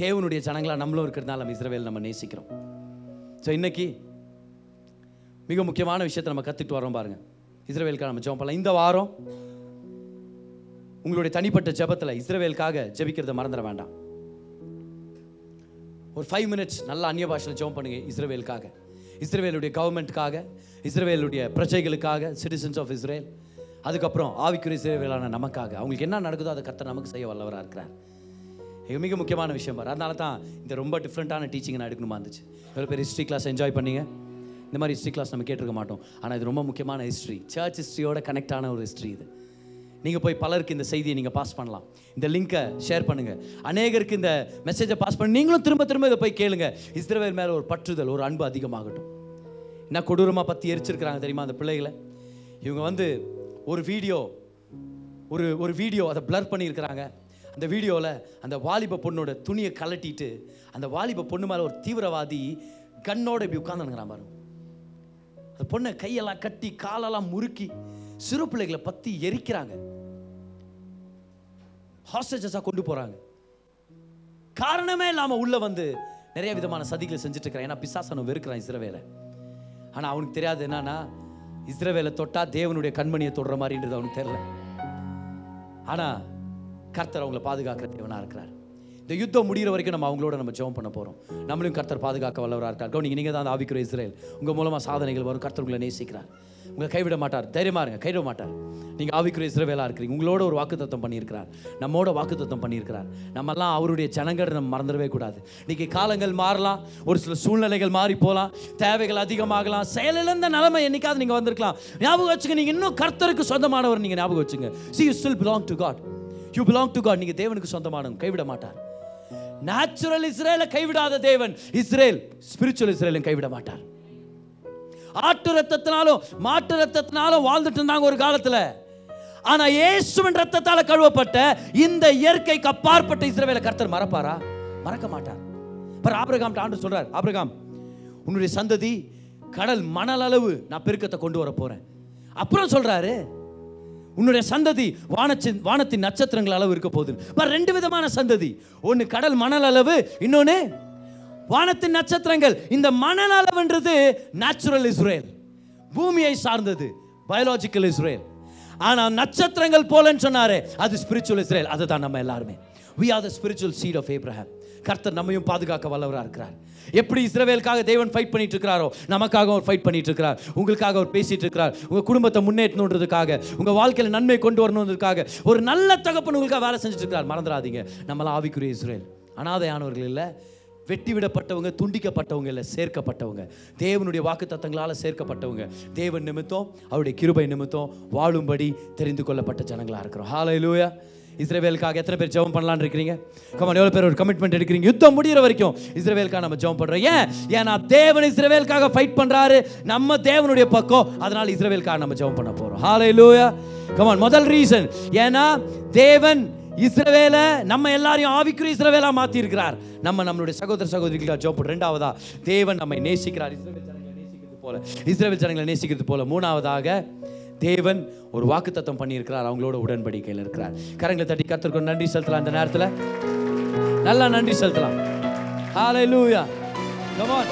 தேவனுடைய ஜனங்களா நம்மளும் இருக்கிறதுனால நம்ம இஸ்ரவேல் நம்ம நேசிக்கிறோம். ஸோ இன்னைக்கு மிக முக்கியமான விஷயத்தை நம்ம கற்றுட்டு வரோம் பாருங்க. இஸ்ரவேலுக்காக நம்ம ஜோம் பண்ணலாம். இந்த வாரம் உங்களுடைய தனிப்பட்ட ஜெபத்தில் இஸ்ரேவேலுக்காக ஜபிக்கிறத மறந்துட வேண்டாம். ஒரு ஃபைவ் மினிட்ஸ் நல்லா அந்நிய பாஷையில் ஜெபம் பண்ணுங்க இஸ்ரேவேலுக்காக. இஸ்ரேவேலுடைய கவர்மெண்ட்டுக்காக இஸ்ரவேலுடைய பிரஜைகளுக்காக சிட்டிசன்ஸ் ஆஃப் இஸ்ரேல் அதுக்கப்புறம் ஆவிக்குரிய இஸ்ரேவேலான நமக்காக. அவங்களுக்கு என்ன நடக்குதோ அதை கர்த்தர் நமக்கு செய்ய வல்லவராக இருக்கிறார். இது மிக முக்கியமான விஷயம் பாரு. அதனால தான் இந்த ரொம்ப டிஃப்ரெண்ட்டான டீச்சிங் நான் எடுக்கணுமா இருந்துச்சு. எவ்வளோ பேர் ஹிஸ்ட்ரி கிளாஸ் என்ஜாய் பண்ணிங்க? இந்த மாதிரி ஹிஸ்ட்ரி கிளாஸ் நம்ம கேட்டிருக்க மாட்டோம். ஆனால் இது ரொம்ப முக்கியமான ஹிஸ்ட்ரி சர்ச் ஹிஸ்ட்ரியோட கனெக்டான ஒரு ஹிஸ்ட்ரி இது. நீங்கள் போய் பலருக்கு இந்த செய்தியை நீங்கள் பாஸ் பண்ணலாம். இந்த லிங்கை ஷேர் பண்ணுங்கள் அநேகருக்கு இந்த மெசேஜை பாஸ் பண்ணி நீங்களும் திரும்ப திரும்ப இதை போய் கேளுங்க. இஸ்ரவேல் மேலே ஒரு பற்றுதல் ஒரு அன்பு அதிகமாகட்டும். என்ன கொடூரமாக பற்றி எரிச்சிருக்கிறாங்க தெரியுமா அந்த பிள்ளைகளை? இவங்க வந்து ஒரு வீடியோ ஒரு ஒரு வீடியோ அதை பிளர் பண்ணியிருக்கிறாங்க. அந்த வீடியோவில் அந்த வாலிப பொண்ணோட துணியை கலட்டிட்டு அந்த வாலிப பொண்ணு மேலே ஒரு தீவிரவாதி கண்ணோட இப்படி உட்காந்துனுங்கிறான் பாருங்க. அந்த பொண்ணை கையெல்லாம் கட்டி காலெல்லாம் முறுக்கி சிறு பிள்ளைகளை பற்றி எரிக்கிறாங்க. ஹாஸ்டேஜஸாக கொண்டு போகிறாங்க காரணமே இல்லாமல் உள்ளே வந்து நிறைய விதமான சதிகளை செஞ்சுட்டு இருக்கிறான் ஏன்னா பிசாசனம் வெறுக்கிறான் இஸ்ரவேலை. ஆனால் அவனுக்கு தெரியாது என்னன்னா இஸ்ரவேலை தொட்டால் தேவனுடைய கண்மணியை தொடுற மாதிரின்றது அவனுக்கு தெரியல. ஆனால் கர்த்தர் அவங்கள பாதுகாக்கிற தேவனாக இருக்கிறார். இந்த யுத்தம் முடிகிற வரைக்கும் நம்ம அவங்களோட நம்ம ஜெபம் பண்ண போகிறோம் நம்மளையும் கர்த்தர் பாதுகாக்க வல்லவராக இருக்கார். கவனிங்க நீங்கள் தான் அந்த ஆவிக்குரிய இஸ்ரேல். உங்கள் மூலமாக சாதனைகள் வரும். கர்த்தர் உங்களை நேசிக்கிறார். உங்களை கைவிட மாட்டார். தைரியமாக இருங்க. கைவிட மாட்டார். நீங்கள் ஆவிக்குரிய இஸ்ரவேலாக இருக்கிறீங்க. உங்களோட ஒரு வாக்குத்தத்தம் பண்ணியிருக்கிறார். நம்மோட வாக்குத்தத்தம் பண்ணியிருக்கிறார். நம்மெல்லாம் அவருடைய ஜனங்கள் நம்ம மறந்துடவே கூடாது. இன்னைக்கு காலங்கள் மாறலாம். ஒரு சில சூழ்நிலைகள் மாறி போகலாம். தேவைகள் அதிகமாகலாம். செயலிழந்த நிலைமை என்னைக்காவது நீங்கள் வந்திருக்கலாம். ஞாபகம் வச்சுங்க நீங்கள் இன்னும் கர்த்தருக்கு சொந்தமானவர் நீங்கள் ஞாபகம் வச்சுங்க. See you still belong to God you belong to God நீங்கள் தேவனுக்கு சொந்தமானவங்க. கைவிட மாட்டார். நேச்சுரல் இஸ்ரேலை கைவிடாத தேவன். இஸ்ரேல் ஸ்பிரிச்சுவல் இஸ்ரேலும் கைவிட மாட்டார். ஆட்டு ரத்தத்தினாலும் மாட்டு ரத்தத்தினாலும் வாழ்ந்துட்டு இருந்தாங்க ஒரு காலத்துல. ஆனா இயேசுவின் ரத்தத்தால கழுவப்பட்ட இந்த இயற்கைக்கு அப்பாற்பட்ட இஸ்ரேல கர்த்தர் மறப்பாரா? மறக்க மாட்டார். பர் ஆபிரகாம் ஆண்டு சொல்றார் ஆபிரகாம் உன்னுடைய சந்ததி கடல் மணல் அளவு நான் பெருக்கத்தை கொண்டு வர போறேன். அப்புறம் சொல்றாரு உன்னுடைய சந்ததி வானத்தின் வானத்தின் நட்சத்திரங்கள் அளவு இருக்க போகுது. பார் ரெண்டு விதமான சந்ததி. ஒன்று கடல் மணல் அளவு இன்னொன்று வானத்தின் நட்சத்திரங்கள். இந்த மணல் அளவுன்றது நேச்சுரல் இஸ்ரேல் பூமியை சார்ந்தது பயாலஜிக்கல் இஸ்ரேல் ஆனால் நட்சத்திரங்கள் போலன்னு சொன்னாரே அது ஸ்பிரிச்சுவல் இஸ்ரேல் அதுதான் நம்ம எல்லாருமே. We are the spiritual seed of Abraham கர்த்தர் நம்மையும் பாதுகாக்க வல்லவராக இருக்கிறார். எப்படி இஸ்ரவேலுக்காக தேவன் ஃபைட் பண்ணிட்டு இருக்கிறாரோ நமக்காக அவர் ஃபைட் பண்ணிட்டு இருக்கிறார் உங்களுக்காக அவர் பேசிட்டு இருக்கிறார் உங்க குடும்பத்தை முன்னேற்றணுன்றதுக்காக உங்க வாழ்க்கையில நன்மை கொண்டு வரணுன்றதுக்காக ஒரு நல்ல தகப்பன் உங்களுக்காக வேலை செஞ்சுட்டு இருக்கிறார் மறந்துடாதீங்க. நம்மளாம் ஆவிக்குரிய இஸ்ரேல் அனாதையானவர்கள் இல்லை வெட்டி விடப்பட்டவங்க துண்டிக்கப்பட்டவங்க இல்லை சேர்க்கப்பட்டவங்க. தேவனுடைய வாக்கு தத்தங்களால் சேர்க்கப்பட்டவங்க. தேவன் நிமித்தம் அவருடைய கிருபை நிமித்தம் வாழும்படி தெரிந்து கொள்ளப்பட்ட ஜனங்களாக இருக்கிறோம். ஹாலையிலூயா இஸ்ரேவேலுக்காக எத்தனை பேர் ஜெபம் பண்ணலாம்னு இருக்கிறீங்க? கமல் எவ்வளோ பேர் ஒரு கமிட்மெண்ட் எடுக்கிறீங்க? யுத்தம் முடிகிற வரைக்கும் இஸ்ரேவேலுக்காக நம்ம ஜெபம் பண்ணுறோம் ஏன்? ஏன்னா தேவன் இஸ்ரேவேலுக்காக ஃபைட் பண்ணுறாரு நம்ம தேவனுடைய பக்கம். அதனால் இஸ்ரேவேலுக்காக நம்ம ஜெபம் பண்ண போகிறோம் ஹாலை லூயா கமான் முதல் ரீசன் ஏன்னா தேவன் இஸ்ரவேல நம்ம எல்லாரையும் ஆவிக்குரிய இஸ்ரவேலா மாத்தி இருக்கிறார் நம்ம நம்மளுடைய சகோதர சகோதரிகளுக்காக ஜோப் ரெண்டாவதா தேவன் நம்மை நேசிக்கிறார். இஸ்ரேல் ஜனங்களை நேசிக்கிறது போல. இஸ்ரேல் ஜனங்களை நேசிக்கிறது போல. மூணாவதாக தேவன் ஒரு வாக்குத்தத்தம் பண்ணியிருக்கிறார் அவங்களோட உடன்படிக்கையில் இருக்கிறார். கரங்களை தட்டி கத்திருக்கோம் நன்றி செலுத்தலாம் அந்த நேரத்தில். நல்லா நன்றி செலுத்தலாம். ஹalleluya லூயா on.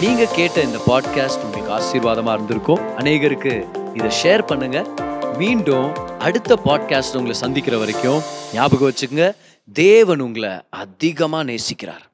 நீங்க கேட்ட இந்த பாட்காஸ்ட் உங்களுக்கு ஆசீர்வாதமா இருந்திருக்கும். அநேகருக்கு இதை ஷேர் பண்ணுங்க. மீண்டும் அடுத்த பாட்காஸ்ட் உங்களை சந்திக்கிற வரைக்கும் ஞாபகம் வச்சுக்கோங்க. தேவன் உங்களை அதிகமா நேசிக்கிறார்.